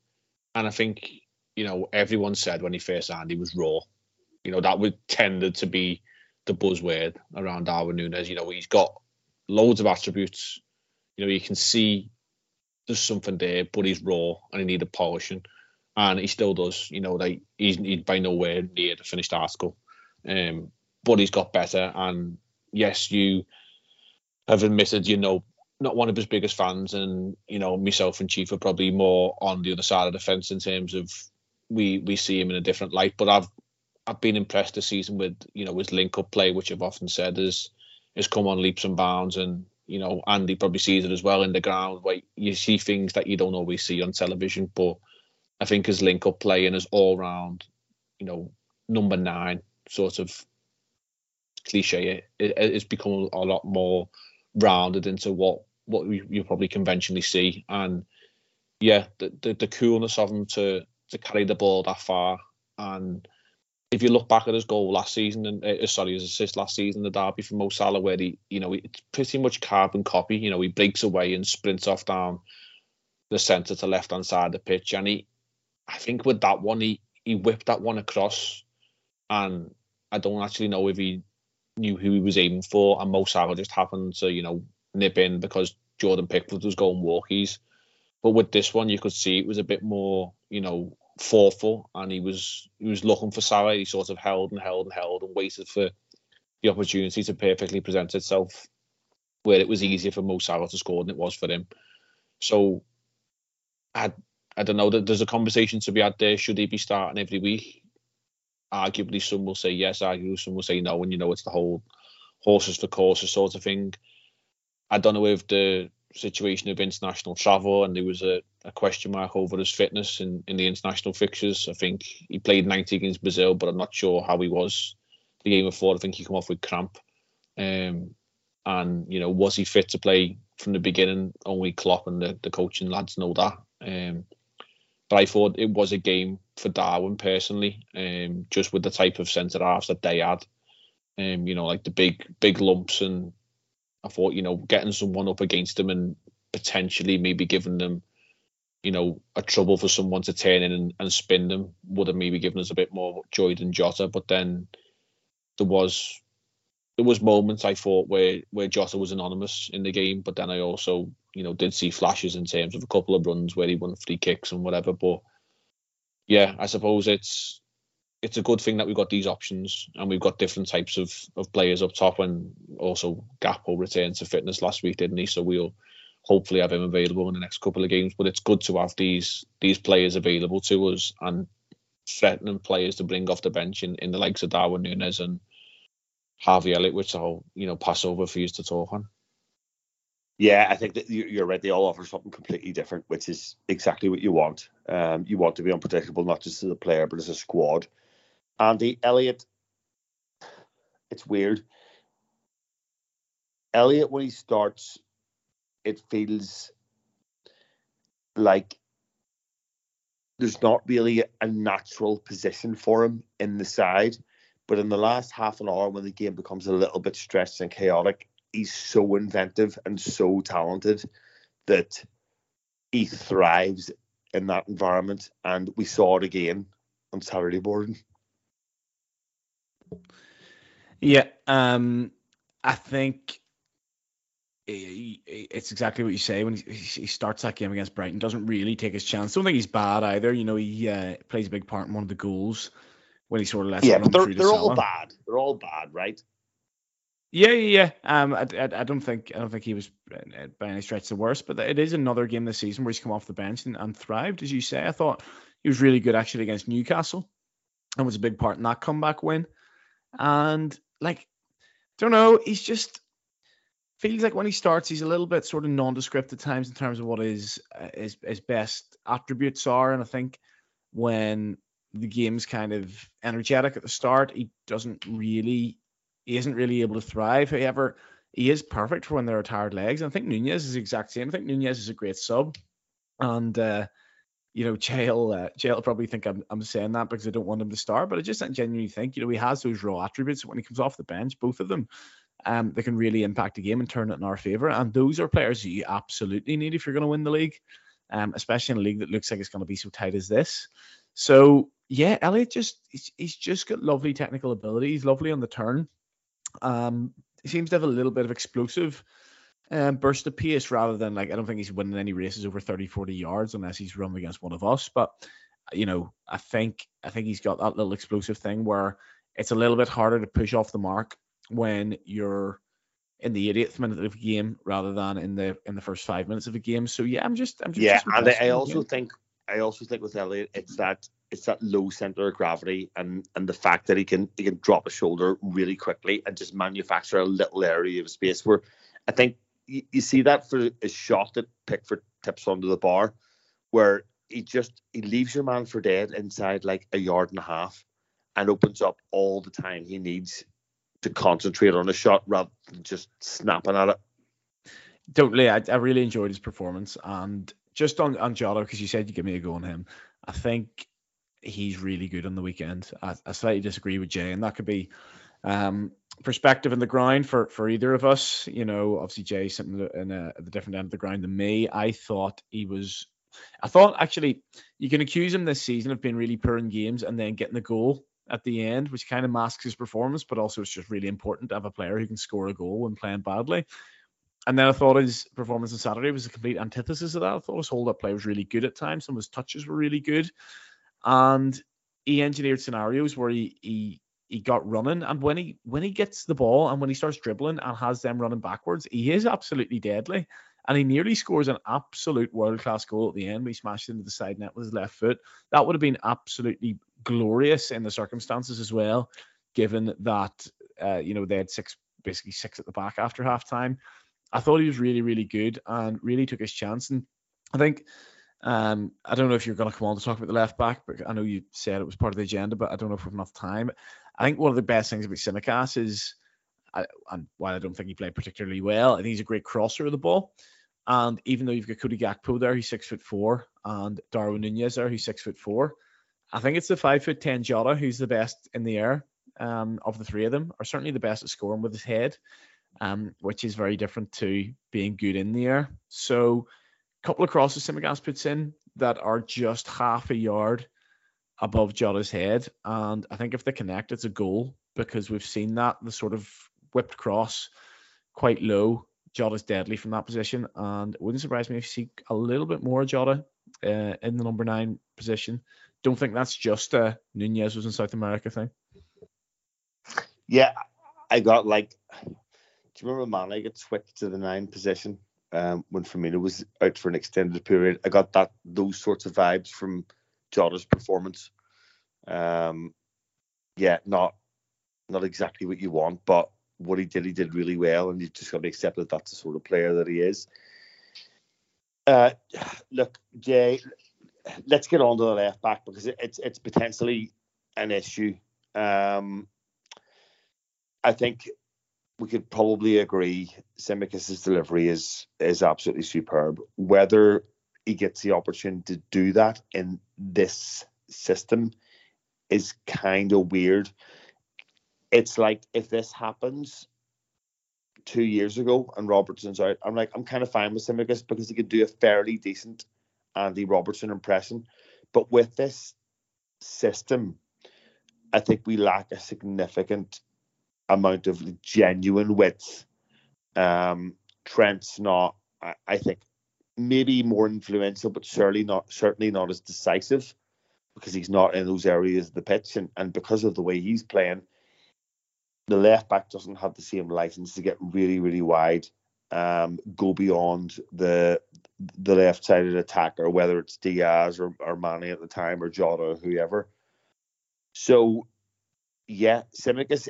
and I think, you know, everyone said when he first signed he was raw. You know, that would tended to be the buzzword around Darwin Nunez. You know, he's got loads of attributes. You know, you can see there's something there, but he's raw and he needed polishing, and he still does. You know, like he's, he's by nowhere near the finished article, um, but he's got better. And yes, you have admitted, you know, not one of his biggest fans, and you know, myself and Chief are probably more on the other side of the fence in terms of we we see him in a different light. But I've I've been impressed this season with you know his link up play, which I've often said is has come on leaps and bounds, and you know Andy probably sees it as well in the ground. Where you see things that you don't always see on television, but I think his link up play and his all round, you know, number nine sort of cliche, it, it's become a lot more rounded into what what you, you probably conventionally see, and yeah, the, the the coolness of him to to carry the ball that far and if you look back at his goal last season and uh, sorry his assist last season the derby for Mo Salah where he you know it's pretty much carbon copy you know he breaks away and sprints off down the centre to left hand side of the pitch. And he I think with that one he he whipped that one across. And I don't actually know if he knew who he was aiming for. And Mo Salah just happened to you know nip in because Jordan Pickford was going walkies. But with this one you could see it was a bit more you know thoughtful, and he was he was looking for Salah. He sort of held and held and held and waited for the opportunity to perfectly present itself, where it was easier for Mo Salah to score than it was for him. So, I I don't know that there's a conversation to be had there. Should he be starting every week? Arguably, some will say yes. Arguably, some will say no. And you know, it's the whole horses for courses sort of thing. I don't know if the situation of international travel and there was a, a question mark over his fitness in, in the international fixtures. I think he played 90 against Brazil, but I'm not sure how he was the game before. I think he came off with cramp. Um, and, you know, was he fit to play from the beginning? Only Klopp and the, the coaching lads know that. Um, but I thought it was a game for Darwin personally, um, just with the type of centre halves that they had. Um, you know, like the big big lumps and I thought, you know, getting someone up against them and potentially maybe giving them, you know, a trouble for someone to turn in and, and spin them would have maybe given us a bit more joy than Jota. But then there was there was moments I thought where where Jota was anonymous in the game, but then I also, you know, did see flashes in terms of a couple of runs where he won free kicks and whatever. But yeah, I suppose it's it's a good thing that we've got these options and we've got different types of, of players up top and also Gakpo returned to fitness last week, didn't he? So we'll hopefully have him available in the next couple of games. But it's good to have these these players available to us and threatening players to bring off the bench in, in the likes of Darwin Nunez and Harvey Elliott, which I'll you know pass over for you to talk on. Yeah, I think that you're right. They all offer something completely different, which is exactly what you want. Um, you want to be unpredictable, not just as a player, but as a squad. Andy Elliott, it's weird. Elliott, when he starts, it feels like there's not really a natural position for him in the side. But in the last half an hour, when the game becomes a little bit stressed and chaotic, he's so inventive and so talented that he thrives in that environment. And we saw it again on Saturday morning. Yeah, um, I think it's exactly what you say when he, starts that game against Brighton. Doesn't really take his chance. Don't think he's bad either. You know, he uh, plays a big part in one of the goals when he sort of lets. Yeah, but they're they're all bad. They're all bad, right? Yeah, yeah, yeah. Um, I, I, I, don't think I don't think he was uh, by any stretch the worst, but it is another game this season where he's come off the bench and, and thrived, as you say. I thought he was really good actually against Newcastle, and was a big part in that comeback win. And like, don't know, he's just feels like when he starts, he's a little bit sort of nondescript at times in terms of what his uh, his, his best attributes are. And I think when the game's kind of energetic at the start, he doesn't really, he isn't really able to thrive. However, he is perfect for when there are tired legs. And I think Nunez is the exact same. I think Nunez is a great sub, and uh, you know, Jail, uh, Jail probably think I'm, I'm saying that because I don't want him to start, but I just genuinely think, you know, he has those raw attributes when he comes off the bench, both of them, um, they can really impact the game and turn it in our favour. And those are players you absolutely need if you're going to win the league, um, especially in a league that looks like it's going to be so tight as this. So yeah, Elliot just he's, he's just got lovely technical ability. He's lovely on the turn. Um, he seems to have a little bit of explosive um, burst of pace rather than like I don't think he's winning any races over 30, 40 yards unless he's run against one of us. But you know, I think I think he's got that little explosive thing where it's a little bit harder to push off the mark when you're in the 80th minute of a game rather than in the in the first five minutes of a game. So yeah, I'm just I'm just yeah, and I also think I also think with Elliot, it's that it's that low center of gravity and and the fact that he can he can drop a shoulder really quickly and just manufacture a little area of space where I think you, you see that for a shot that Pickford tips under the bar, where he just he leaves your man for dead inside like a yard and a half, and opens up all the time he needs to concentrate on a shot rather than just snapping at it. Totally, I, I really enjoyed his performance, and just on on Jota because you said you give me a go on him. I think he's really good on the weekend. I, I slightly disagree with Jay, and that could be um, perspective in the ground for for either of us. You know, obviously Jay sitting in a, at the different end of the ground than me. I thought he was. I thought actually you can accuse him this season of being really poor in games and then getting the goal at the end, which kind of masks his performance, but also it's just really important to have a player who can score a goal when playing badly. And then I thought his performance on Saturday was a complete antithesis of that. I thought his hold up play was really good at times. Some of his touches were really good. And he engineered scenarios where he, he he got running and when he when he gets the ball and when he starts dribbling and has them running backwards he is absolutely deadly and he nearly scores an absolute world class goal at the end. We smashed into the side net with his left foot. That would have been absolutely glorious in the circumstances as well, given that uh, you know they had six basically six at the back after half time. I thought he was really really good and really took his chance. And I think um, I don't know if you're going to come on to talk about the left back, but I know you said it was part of the agenda, but I don't know if we have enough time. I think one of the best things about Tsimikas is, and while I don't think he played particularly well, I think he's a great crosser of the ball. And even though you've got Cody Gakpo there, he's six foot four, and Darwin Nunez there, he's six foot four. I think it's the five foot ten Jota who's the best in the air um, of the three of them, or certainly the best at scoring with his head, um, which is very different to being good in the air. So, a couple of crosses Tsimikas puts in that are just half a yard above Jota's head, and I think if they connect, it's a goal because we've seen that the sort of whipped cross quite low Jota's deadly from that position, and it wouldn't surprise me if you see a little bit more Jota uh, in the number nine position. Don't think that's just a Nunez was in South America thing. Yeah, I got like. Do you remember Mane got switched to the nine position um, when Firmino was out for an extended period? I got that those sorts of vibes from Jota's performance. Um, yeah, not not exactly what you want, but what he did, he did really well, and you just got to accept that that's the sort of player that he is. Uh, look, Jay, let's get on to the left back because it's it's potentially an issue. Um, I think we could probably agree Tsimikas' delivery is is absolutely superb. Whether he gets the opportunity to do that in this system is kind of weird it's like if this happens two years ago and Robertson's out, I'm like, I'm kind of fine with Tsimikas because he could do a fairly decent Andy Robertson impression. But with this system, I think we lack a significant amount of genuine width. Um, Trent's not, I, I think, maybe more influential, but certainly not certainly not as decisive because he's not in those areas of the pitch, and, and because of the way he's playing, the left back doesn't have the same license to get really, really wide, um, go beyond the the left sided attacker, whether it's Diaz or, or Mane at the time or Jota or whoever. So, yeah, Tsimikas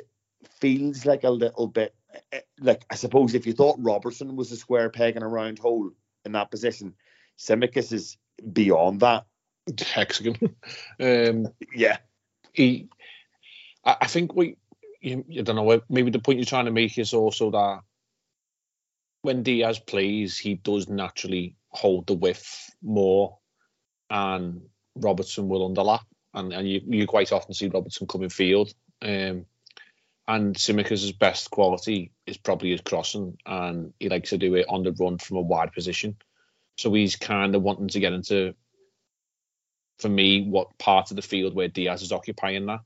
feels like a little bit eh, like I suppose if you thought Robertson was a square peg in a round hole in that position, Tsimikas is beyond that. Hexagon. [LAUGHS] um, yeah, he. I think we you, I don't know. Maybe the point you're trying to make is also that when Diaz plays, he does naturally hold the width more, and Robertson will underlap, and, and you, you quite often see Robertson come in field. Um, and Tsimikas' best quality is probably his crossing, and he likes to do it on the run from a wide position. So he's kind of wanting to get into, for me, what part of the field where Diaz is occupying that.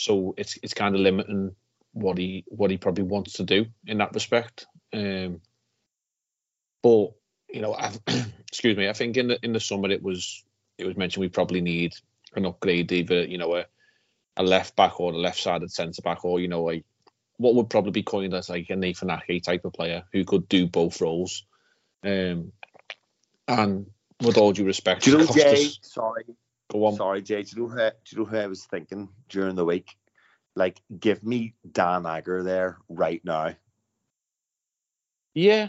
So it's it's kind of limiting what he what he probably wants to do in that respect. Um, but you know, I, [CLEARS THROAT] excuse me, I think in the in the summer it was it was mentioned we probably need an upgrade, either you know a a left back or a left sided centre back, or you know a what would probably be coined as like a Nathan Ake type of player who could do both roles. Um, and with all due respect, do you know, Jay, sorry, Go on. Sorry, Jay. Do you know who? Do you know who I was thinking during the week? Like, give me Dan Agger there right now. Yeah,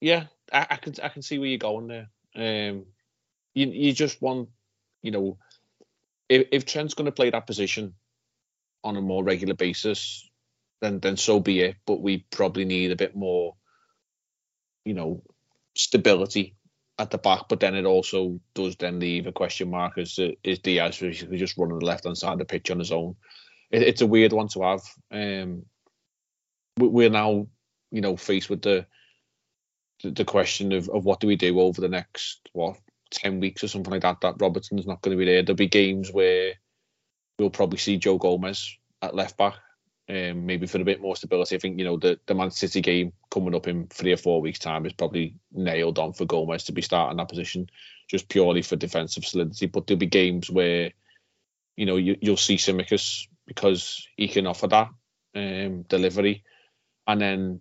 yeah. I, I can I can see where you're going there. Um, you you just want, you know, if if Trent's going to play that position on a more regular basis, then then so be it. But we probably need a bit more, you know, stability at the back, but then it also does then leave a question mark as is Diaz basically just running the left hand side of the pitch on his own. It, it's a weird one to have. Um, we're now, you know, faced with the the question of, of what do we do over the next what ten weeks or something like that. That Robertson's not going to be there. There'll be games where we'll probably see Joe Gomez at left back, um, maybe for a bit more stability. I think you know the the Man City game coming up in three or four weeks' time is probably nailed on for Gomez to be starting that position, just purely for defensive solidity. But there'll be games where you know you, you'll see Tsimikas because he can offer that um, delivery, and then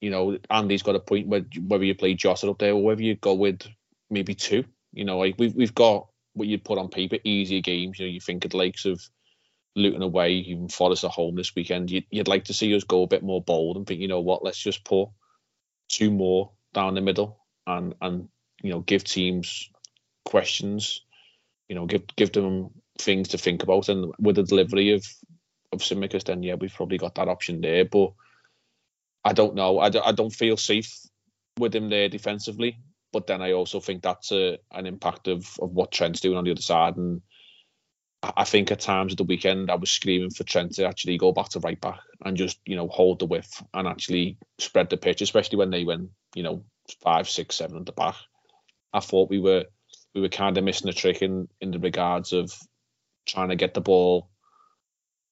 you know Andy's got a point where whether you play Jota up there or whether you go with maybe two. You know, like we've we've got what you'd put on paper easier games. You know, you think of the likes of Luton away, even Forest at home this weekend. You'd, you'd like to see us go a bit more bold and think, you know what, let's just put two more down the middle and and you know give teams questions, you know, give give them things to think about. And with the delivery of of Tsimikas, then yeah, we've probably got that option there. But I don't know. I don't, I don't feel safe with him there defensively. But then I also think that's a, an impact of of what Trent's doing on the other side and I think at times at the weekend I was screaming for Trent to actually go back to right back and just you know hold the width and actually spread the pitch, especially when they went you know five, six, seven at the back. I thought we were we were kind of missing a trick in in the regards of trying to get the ball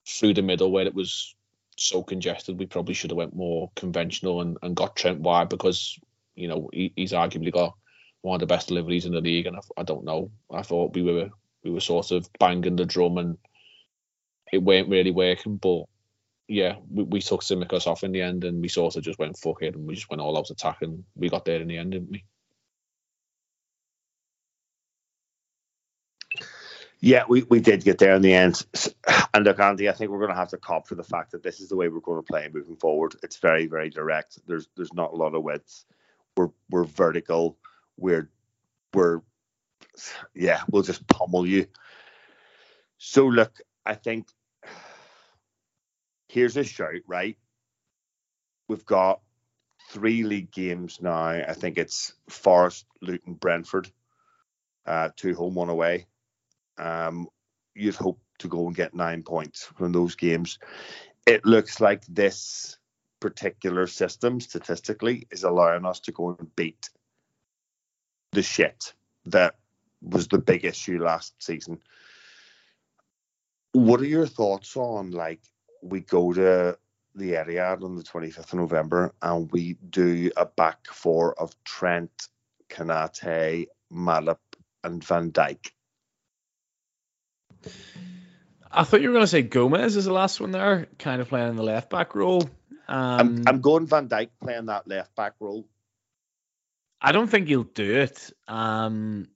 through the middle where it was so congested. We probably should have went more conventional and, and got Trent wide because you know he, he's arguably got one of the best deliveries in the league, and I, I don't know. I thought we were we were sort of banging the drum and it weren't really working. But yeah, we, we took Tsimikas off in the end and we sort of just went fuck it and we just went all out attacking. we got there in the end, didn't we? Yeah, we, we did get there in the end. And look, Andy, I think we're going to have to cop for the fact that this is the way we're going to play moving forward. It's very, very direct. There's there's not a lot of width. We're we're vertical. We're we're yeah, we'll just pummel you. So look, I think here's a shout, right? We've got three league games now. I think it's Forest, Luton, Brentford, uh, two home, one away. Um, you'd hope to go and get nine points from those games. It looks like this particular system statistically is allowing us to go and beat the shit that was the big issue last season. What are your thoughts on like we go to the Etihad on the 25th of November and we do a back four of Trent, Konate, Matip, and Van Dijk? I thought you were going to say Gomez is the last one there, kind of playing in the left back role. Um, I'm, I'm going Van Dijk playing that left back role. I don't think he'll do it. Um,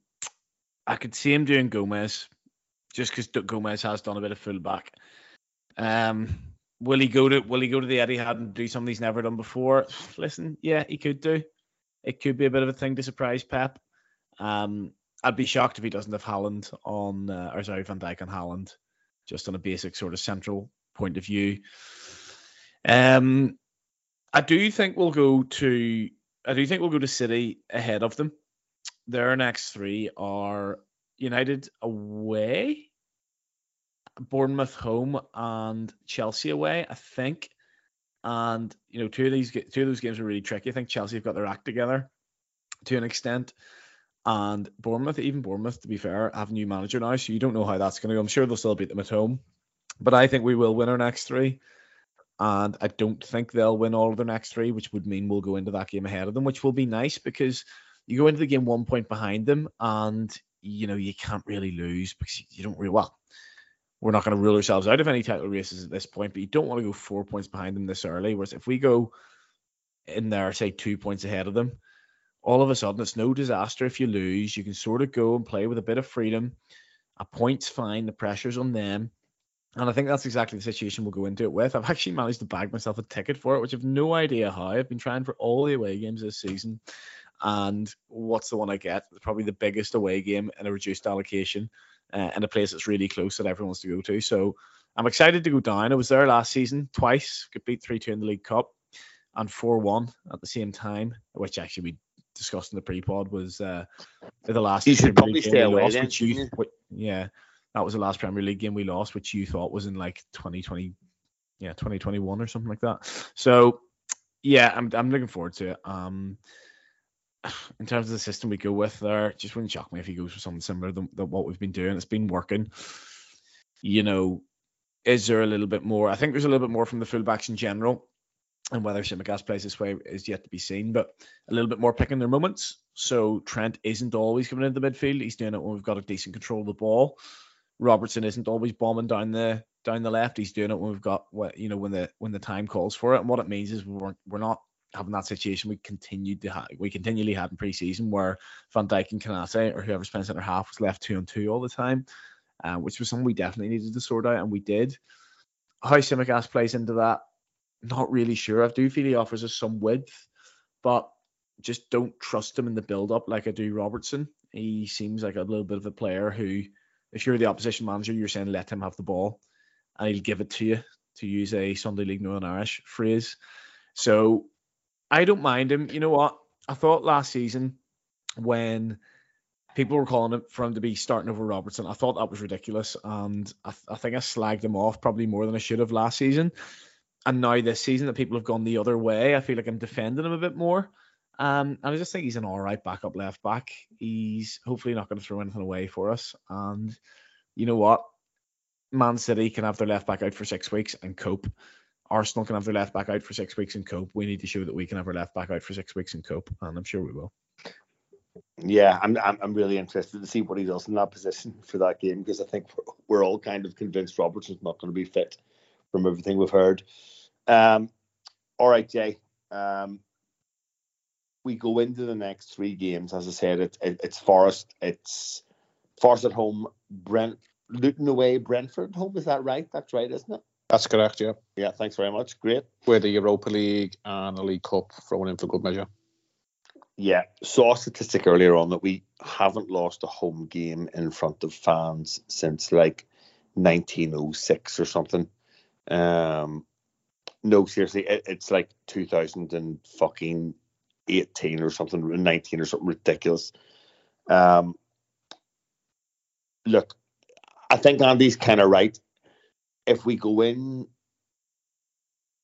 I could see him doing Gomez, just because Gomez has done a bit of fullback. Um, will he go to Will he go to the Etihad and do something he's never done before? Listen, yeah, he could do. It could be a bit of a thing to surprise Pep. Um, I'd be shocked if he doesn't have Haaland on, uh, or sorry, Van Dijk on Haaland, just on a basic sort of central point of view. Um, I do think we'll go to. I do think we'll go to City ahead of them their next three are United away, Bournemouth home, and Chelsea away. I think. And you know, two of these two of those games are really tricky. I think Chelsea have got their act together to an extent, and Bournemouth, even Bournemouth, to be fair, have a new manager now, so you don't know how that's going to go. I'm sure they'll still beat them at home, but I think we will win our next three. And I don't think they'll win all of their next three, which would mean we'll go into that game ahead of them, which will be nice because you go into the game one point behind them, and you know you can't really lose because you don't really well. We're not going to rule ourselves out of any title races at this point, but you don't want to go four points behind them this early. Whereas if we go in there, say two points ahead of them, all of a sudden it's no disaster if you lose. You can sort of go and play with a bit of freedom. A point's fine. The pressure's on them. And I think that's exactly the situation we'll go into it with. I've actually managed to bag myself a ticket for it, which I've no idea how. I've been trying for all the away games this season. And what's the one I get? Probably the biggest away game in a reduced allocation uh, in a place that's really close that everyone wants to go to. So I'm excited to go down. I was there last season twice, could beat 3 2 in the League Cup and 4 1 at the same time, which actually we discussed in the pre-pod was uh, the last. You should probably game stay away lost, then, which you, shouldn't yeah, that was the last Premier League game we lost, which you thought was in like 2020, yeah, 2021 or something like that. So yeah, I'm I'm looking forward to it. Um, [SIGHS] in terms of the system we go with there, just wouldn't shock me if he goes for something similar than, than what we've been doing. It's been working. You know, is there a little bit more? I think there's a little bit more from the fullbacks in general, and whether Tsimikas plays this way is yet to be seen. But a little bit more picking their moments. So Trent isn't always coming into the midfield. He's doing it when we've got a decent control of the ball. Robertson isn't always bombing down the down the left. He's doing it when we've got what you know when the when the time calls for it. And what it means is we're we're not having that situation we continued to have we continually had in pre-season where Van Dijk and Konate or whoever's playing centre half was left two on two all the time, uh, which was something we definitely needed to sort out and we did. How Tsimikas plays into that, not really sure. I do feel he offers us some width, but just don't trust him in the build up like I do Robertson. He seems like a little bit of a player who, if you're the opposition manager, you're saying let him have the ball and he'll give it to you, to use a Sunday League Northern Irish phrase. So I don't mind him. You know what? I thought last season when people were calling it for him to be starting over Robertson, I thought that was ridiculous. And I, th- I think I slagged him off probably more than I should have last season. And now this season that people have gone the other way, I feel like I'm defending him a bit more. Um, and I just think he's an all right backup left back. He's hopefully not going to throw anything away for us. And you know what? Man City can have their left back out for six weeks and cope. Arsenal can have their left back out for six weeks and cope. We need to show that we can have our left back out for six weeks and cope, and I'm sure we will. Yeah, I'm, I'm I'm really interested to see what he does in that position for that game because I think we're, we're all kind of convinced Robertson's not going to be fit from everything we've heard. Um, all right, Jay. Um, we go into the next three games. As I said, it, it, it's Forest, it's Forest at home, Brent, Luton away, Brentford home. Is that right? That's right, isn't it? That's correct, yeah. Yeah. Thanks very much. Great. With the Europa League and the League Cup thrown in for good measure. Yeah, saw a statistic earlier on that we haven't lost a home game in front of fans since like 1906 or something. Um, no, seriously, it, it's like 2000 and fucking 18 or something, 19 or something ridiculous. Um, look, I think Andy's kind of right. If we go in,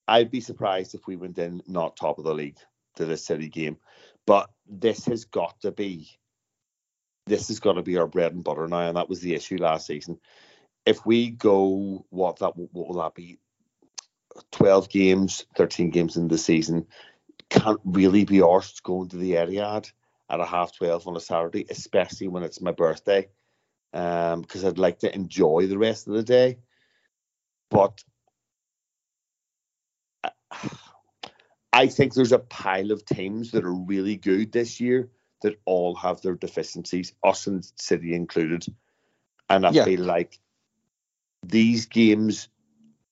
I'd be surprised if we went in not top of the league to this City game. But this has got to be, this has got to be our bread and butter now, and that was the issue last season. If we go, what that what will that be? Twelve games, thirteen games in the season, can't really be arsed going to the Etihad at a half twelve on a Saturday, especially when it's my birthday, um, because I'd like to enjoy the rest of the day. But uh, I think there's a pile of teams that are really good this year that all have their deficiencies, us and City included. And I Yeah. feel like these games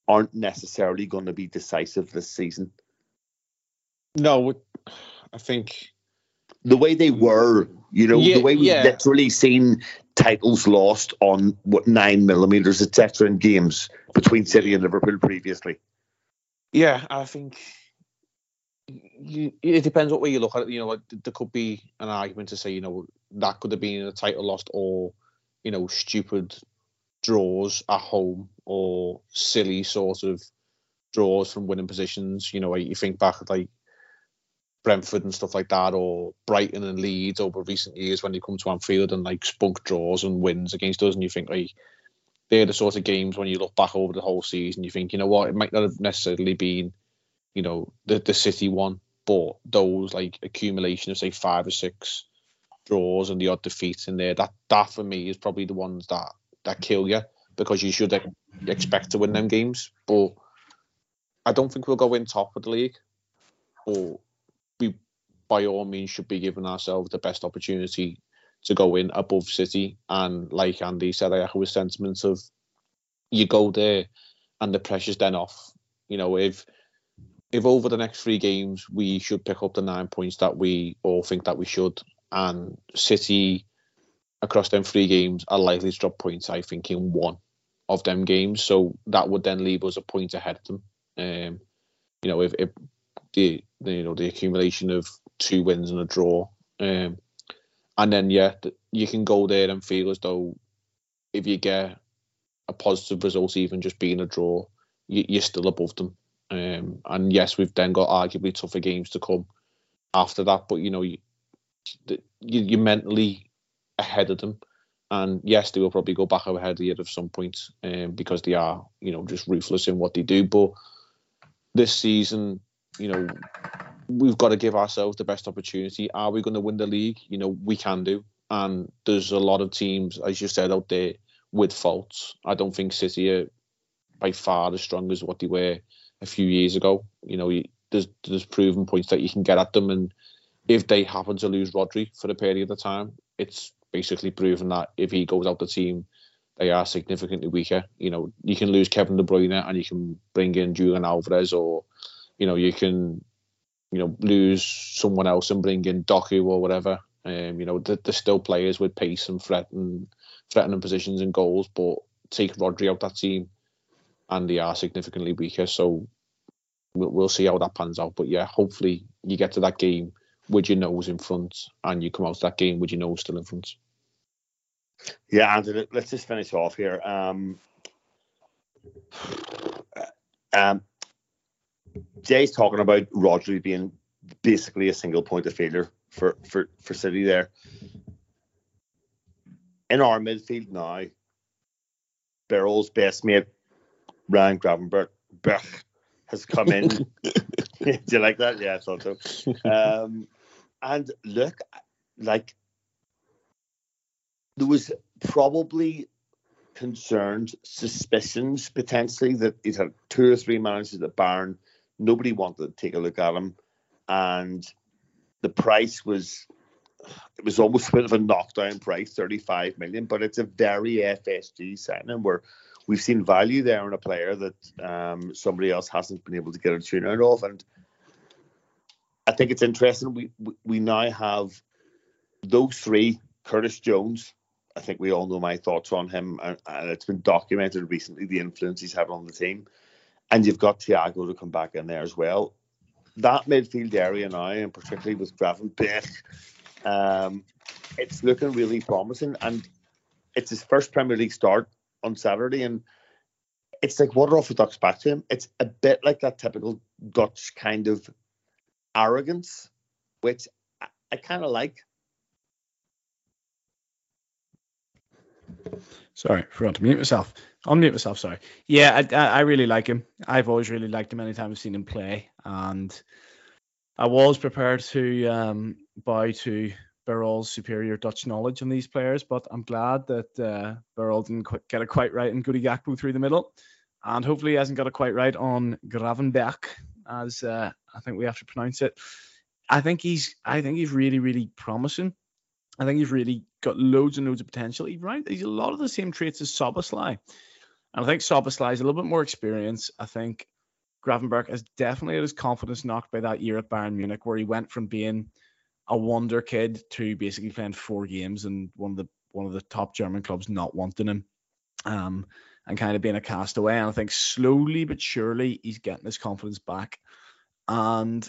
aren't necessarily going to be decisive this season. No, I think The way they were, you know, Yeah, the way we've yeah. literally seen titles lost on what nine millimeters, etc., in games between City and Liverpool previously. Yeah, I think you, it depends what way you look at it. You know, like, there could be an argument to say, you know, that could have been a title lost or, you know, stupid draws at home or silly sort of draws from winning positions. You know, you think back like Brentford and stuff like that, or Brighton and Leeds over recent years when they come to Anfield and like spunk draws and wins against us, and you think like they're the sort of games when you look back over the whole season, you think, you know what, it might not have necessarily been, you know, the the City one, but those like accumulation of say five or six draws and the odd defeats in there, that that for me is probably the ones that that kill you because you should expect to win them games. But I don't think we'll go in top of the league, but by all means should be giving ourselves the best opportunity to go in above City. And like Andy said, I echo his sentiments of you go there and the pressure's then off. You know, if if over the next three games we should pick up the nine points that we all think that we should, and City across them three games are likely to drop points, I think, in one of them games. So that would then leave us a point ahead of them. Um, you know, if, if the, the you know the accumulation of two wins and a draw Um, and then yeah, you can go there and feel as though if you get a positive result, even just being a draw, you, are still above them. Um, and yes, we've then got arguably tougher games to come after that, but you know, you, you, are mentally ahead of them. And yes, they will probably go back ahead of you at some point um, because they are, you know, just ruthless in what they do. But this season, you know, we've got to give ourselves the best opportunity. Are we going to win the league? You know, we can do. And there's a lot of teams, as you said, out there with faults. I don't think City are by far as strong as what they were a few years ago. You know, there's there's proven points that you can get at them, and if they happen to lose Rodri for a period of time, it's basically proven that if he goes out the team, they are significantly weaker. You know, you can lose Kevin De Bruyne and you can bring in Julian Alvarez, or you know, you can you know lose someone else and bring in Doku or whatever. Um, you know, there's still players with pace and threat and threatening positions and goals, but take Rodri out that team, and they are significantly weaker. So we'll, we'll see how that pans out. But yeah, hopefully you get to that game with your nose in front, and you come out to that game with your nose still in front. Yeah, Andrew, let's just finish off here. Um, [SIGHS] um, Jay's talking about Rodri being basically a single point of failure for, for, for City there. In our midfield now, Birol's best mate, Ryan Gravenberch, has come in. [LAUGHS] [LAUGHS] Do you like that? Yeah, I thought so. Um, and look, like there was probably concerns, suspicions potentially that he's had two or three managers at Bayern. Nobody wanted to take a look at him, and the price was it was almost a bit of a knockdown price, 35 million, but it's a very FSG signing where we've seen value there in a player that um, somebody else hasn't been able to get a tune out of. And I think it's interesting. We, we, now have those three Curtis Jones. I think we all know my thoughts on him, and, and it's been documented recently the influence he's had on the team. And you've got Thiago to come back in there as well. That midfield area now, and particularly with Gravenberch, um, it's looking really promising. And it's his first Premier League start on Saturday, and it's like water off a duck's back to him. It's a bit like that typical Dutch kind of arrogance, which I, I kind of like. Sorry, forgot to mute myself. Unmute myself. Sorry. Yeah, I, I really like him. I've always really liked him. Anytime I've seen him play, and I was prepared to um, bow to Birol's superior Dutch knowledge on these players, but I'm glad that uh, Birol didn't quite get it quite right in Cody Gakpo through the middle, and hopefully he hasn't got it quite right on Gravenberch, as uh, I think we have to pronounce it. I think he's I think he's really really promising. I think he's really got loads and loads of potential. He's right. He's a lot of the same traits as Szoboszlai. And I think Szoboszlai is a little bit more experience. I think Gravenberch has definitely had his confidence knocked by that year at Bayern Munich, where he went from being a wonder kid to basically playing four games and one of the one of the top German clubs not wanting him. Um, and kind of being a castaway. And I think slowly but surely he's getting his confidence back. And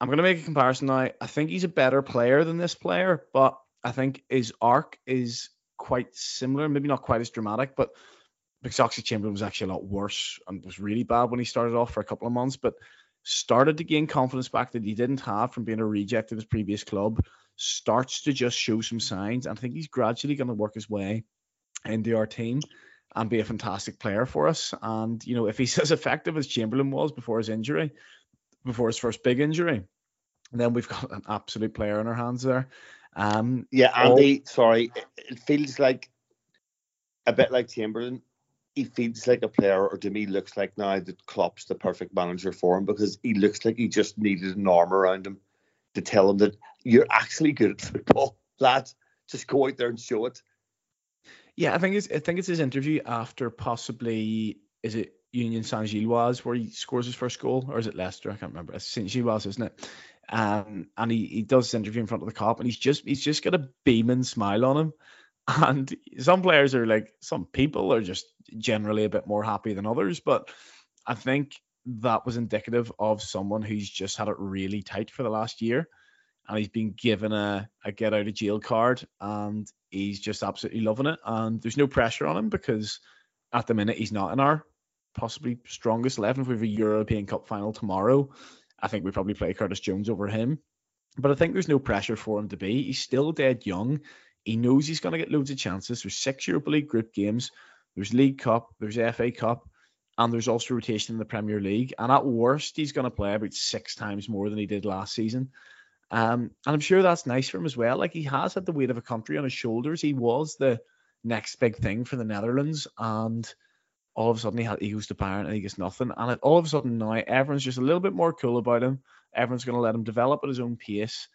I'm going to make a comparison now. I think he's a better player than this player, but I think his arc is quite similar. Maybe not quite as dramatic, but because Oxlade Chamberlain was actually a lot worse and was really bad when he started off for a couple of months, but started to gain confidence back that he didn't have from being a reject of his previous club. Starts to just show some signs. And I think he's gradually going to work his way into our team and be a fantastic player for us. And you know, if he's [LAUGHS] as effective as Chamberlain was before his injury, before his first big injury, And then we've got an absolute player in our hands there. Um, yeah, Andy, all... sorry, it feels like a bit like Chamberlain. He feels like a player, or to me, looks like now that Klopp's the perfect manager for him because he looks like he just needed an arm around him to tell him that you're actually good at football, [LAUGHS] lad. Just go out there and show it. Yeah, I think it's I think it's his interview after possibly is it Union Saint Gilloise where he scores his first goal, or is it Leicester? I can't remember. It's Saint Gilloise, isn't it? Um, and he, he does his interview in front of the Kop, and he's just he's just got a beaming smile on him. [LAUGHS] And some players are like some people are just generally a bit more happy than others, but I think that was indicative of someone who's just had it really tight for the last year. and he's been given a, a get out of jail card, and he's just absolutely loving it. And there's no pressure on him because at the minute he's not in our possibly strongest eleven. If we have a European Cup final tomorrow, I think we probably play Curtis Jones over him. But I think there's no pressure for him to be. He's still dead young. He knows he's going to get loads of chances. There's six Europa League group games. There's League Cup. There's FA Cup. And there's also rotation in the Premier League. And at worst, he's going to play about six times more than he did last season. Um, and I'm sure that's nice for him as well. Like he has had the weight of a country on his shoulders. He was the next big thing for the Netherlands. And all of a sudden he, had, he goes to Bayern and he gets nothing. And all of a sudden now everyone's just a little bit more cool about him. Everyone's going to let him develop at his own pace.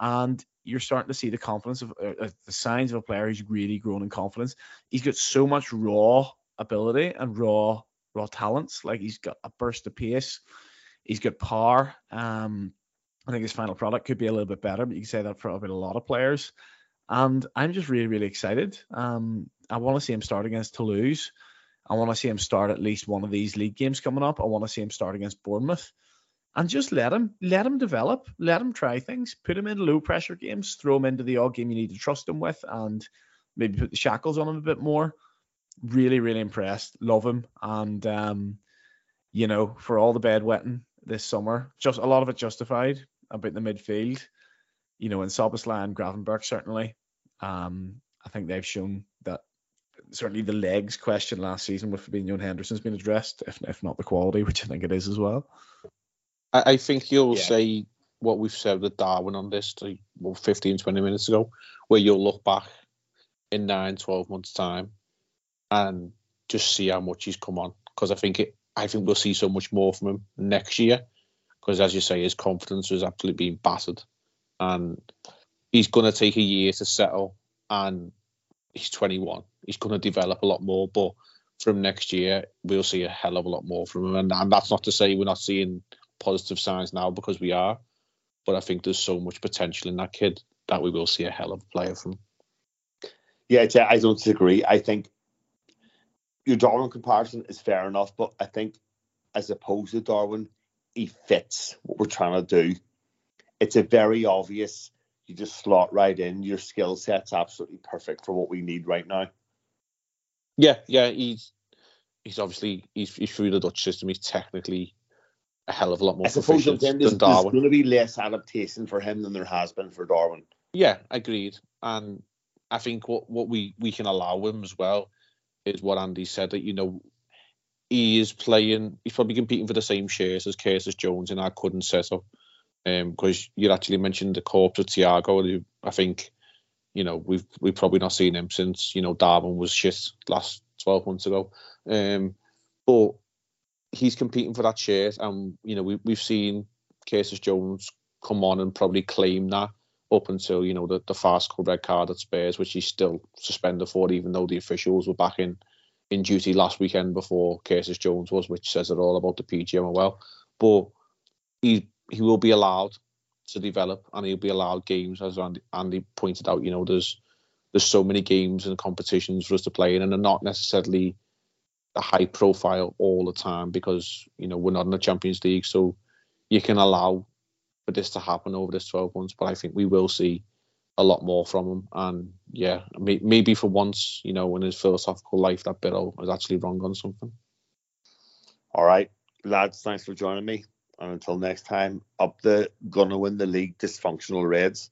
And you're starting to see the confidence of uh, uh, the signs of a player who's really grown in confidence. He's got so much raw ability and raw raw talents. Like he's got a burst of pace. He's got power. Um, I think his final product could be a little bit better, but you can say that for a lot of players. And I'm just really, really excited. Um, I want to see him start against Toulouse. I want to see him start at least one of these league games coming up. I want to see him start against Bournemouth and just let him let him develop, let him try things, put him in low pressure games, throw him into the odd game you need to trust him with, and maybe put the shackles on him a bit more. Really, really impressed. Love him, and um, you know, for all the bedwetting this summer, just a lot of it justified about the midfield. You know, in Szoboszlai and Gravenberch certainly. Um, I think they've shown certainly the legs question last season with Fabinho and Henderson's been addressed, if if not the quality, [LAUGHS] which I think it is as well. I, I think you'll yeah. say what we've said with Darwin on this like, well, 15, 20 minutes ago, where you'll look back in nine, 12 months' time and just see how much he's come on. Because I think it, I think we'll see so much more from him next year. Because as you say, his confidence has absolutely been battered, and he's going to take a year to settle. And he's 21. He's going to develop a lot more, but from next year we'll see a hell of a lot more from him. And, and that's not to say we're not seeing positive signs now because we are. But I think there's so much potential in that kid that we will see a hell of a player from. Yeah, I don't disagree. I think your Darwin comparison is fair enough, but I think as opposed to Darwin, he fits what we're trying to do. It's a very obvious. You just slot right in. Your skill set's absolutely perfect for what we need right now. Yeah, yeah, he's he's obviously he's, he's through the Dutch system. He's technically a hell of a lot more I suppose there's, than Darwin. There's going to be less adaptation for him than there has been for Darwin. Yeah, agreed. And I think what, what we, we can allow him as well is what Andy said that, you know, he is playing, he's probably competing for the same shares as Curtis Jones in our couldn't setup. Because um, you actually mentioned the corpse of Thiago, who I think, you know, we've we've probably not seen him since, you know, Darwin was shit last 12 months ago. Um, but he's competing for that shirt, and you know we we've seen Curtis Jones come on and probably claim that up until you know the the farcical red card at Spurs, which he's still suspended for, even though the officials were back in in duty last weekend before Curtis Jones was, which says it all about the PGMOL. But he he will be allowed to develop, and he'll be allowed games, as Andy, Andy pointed out. You know, there's there's so many games and competitions for us to play in, and they're not necessarily a high profile all the time because you know we're not in the Champions League, so you can allow for this to happen over this 12 months. But I think we will see a lot more from him, and yeah, maybe for once, you know, in his philosophical life, that Biddle was actually wrong on something. All right, lads, thanks for joining me, and until next time, up the gonna win the league dysfunctional Reds.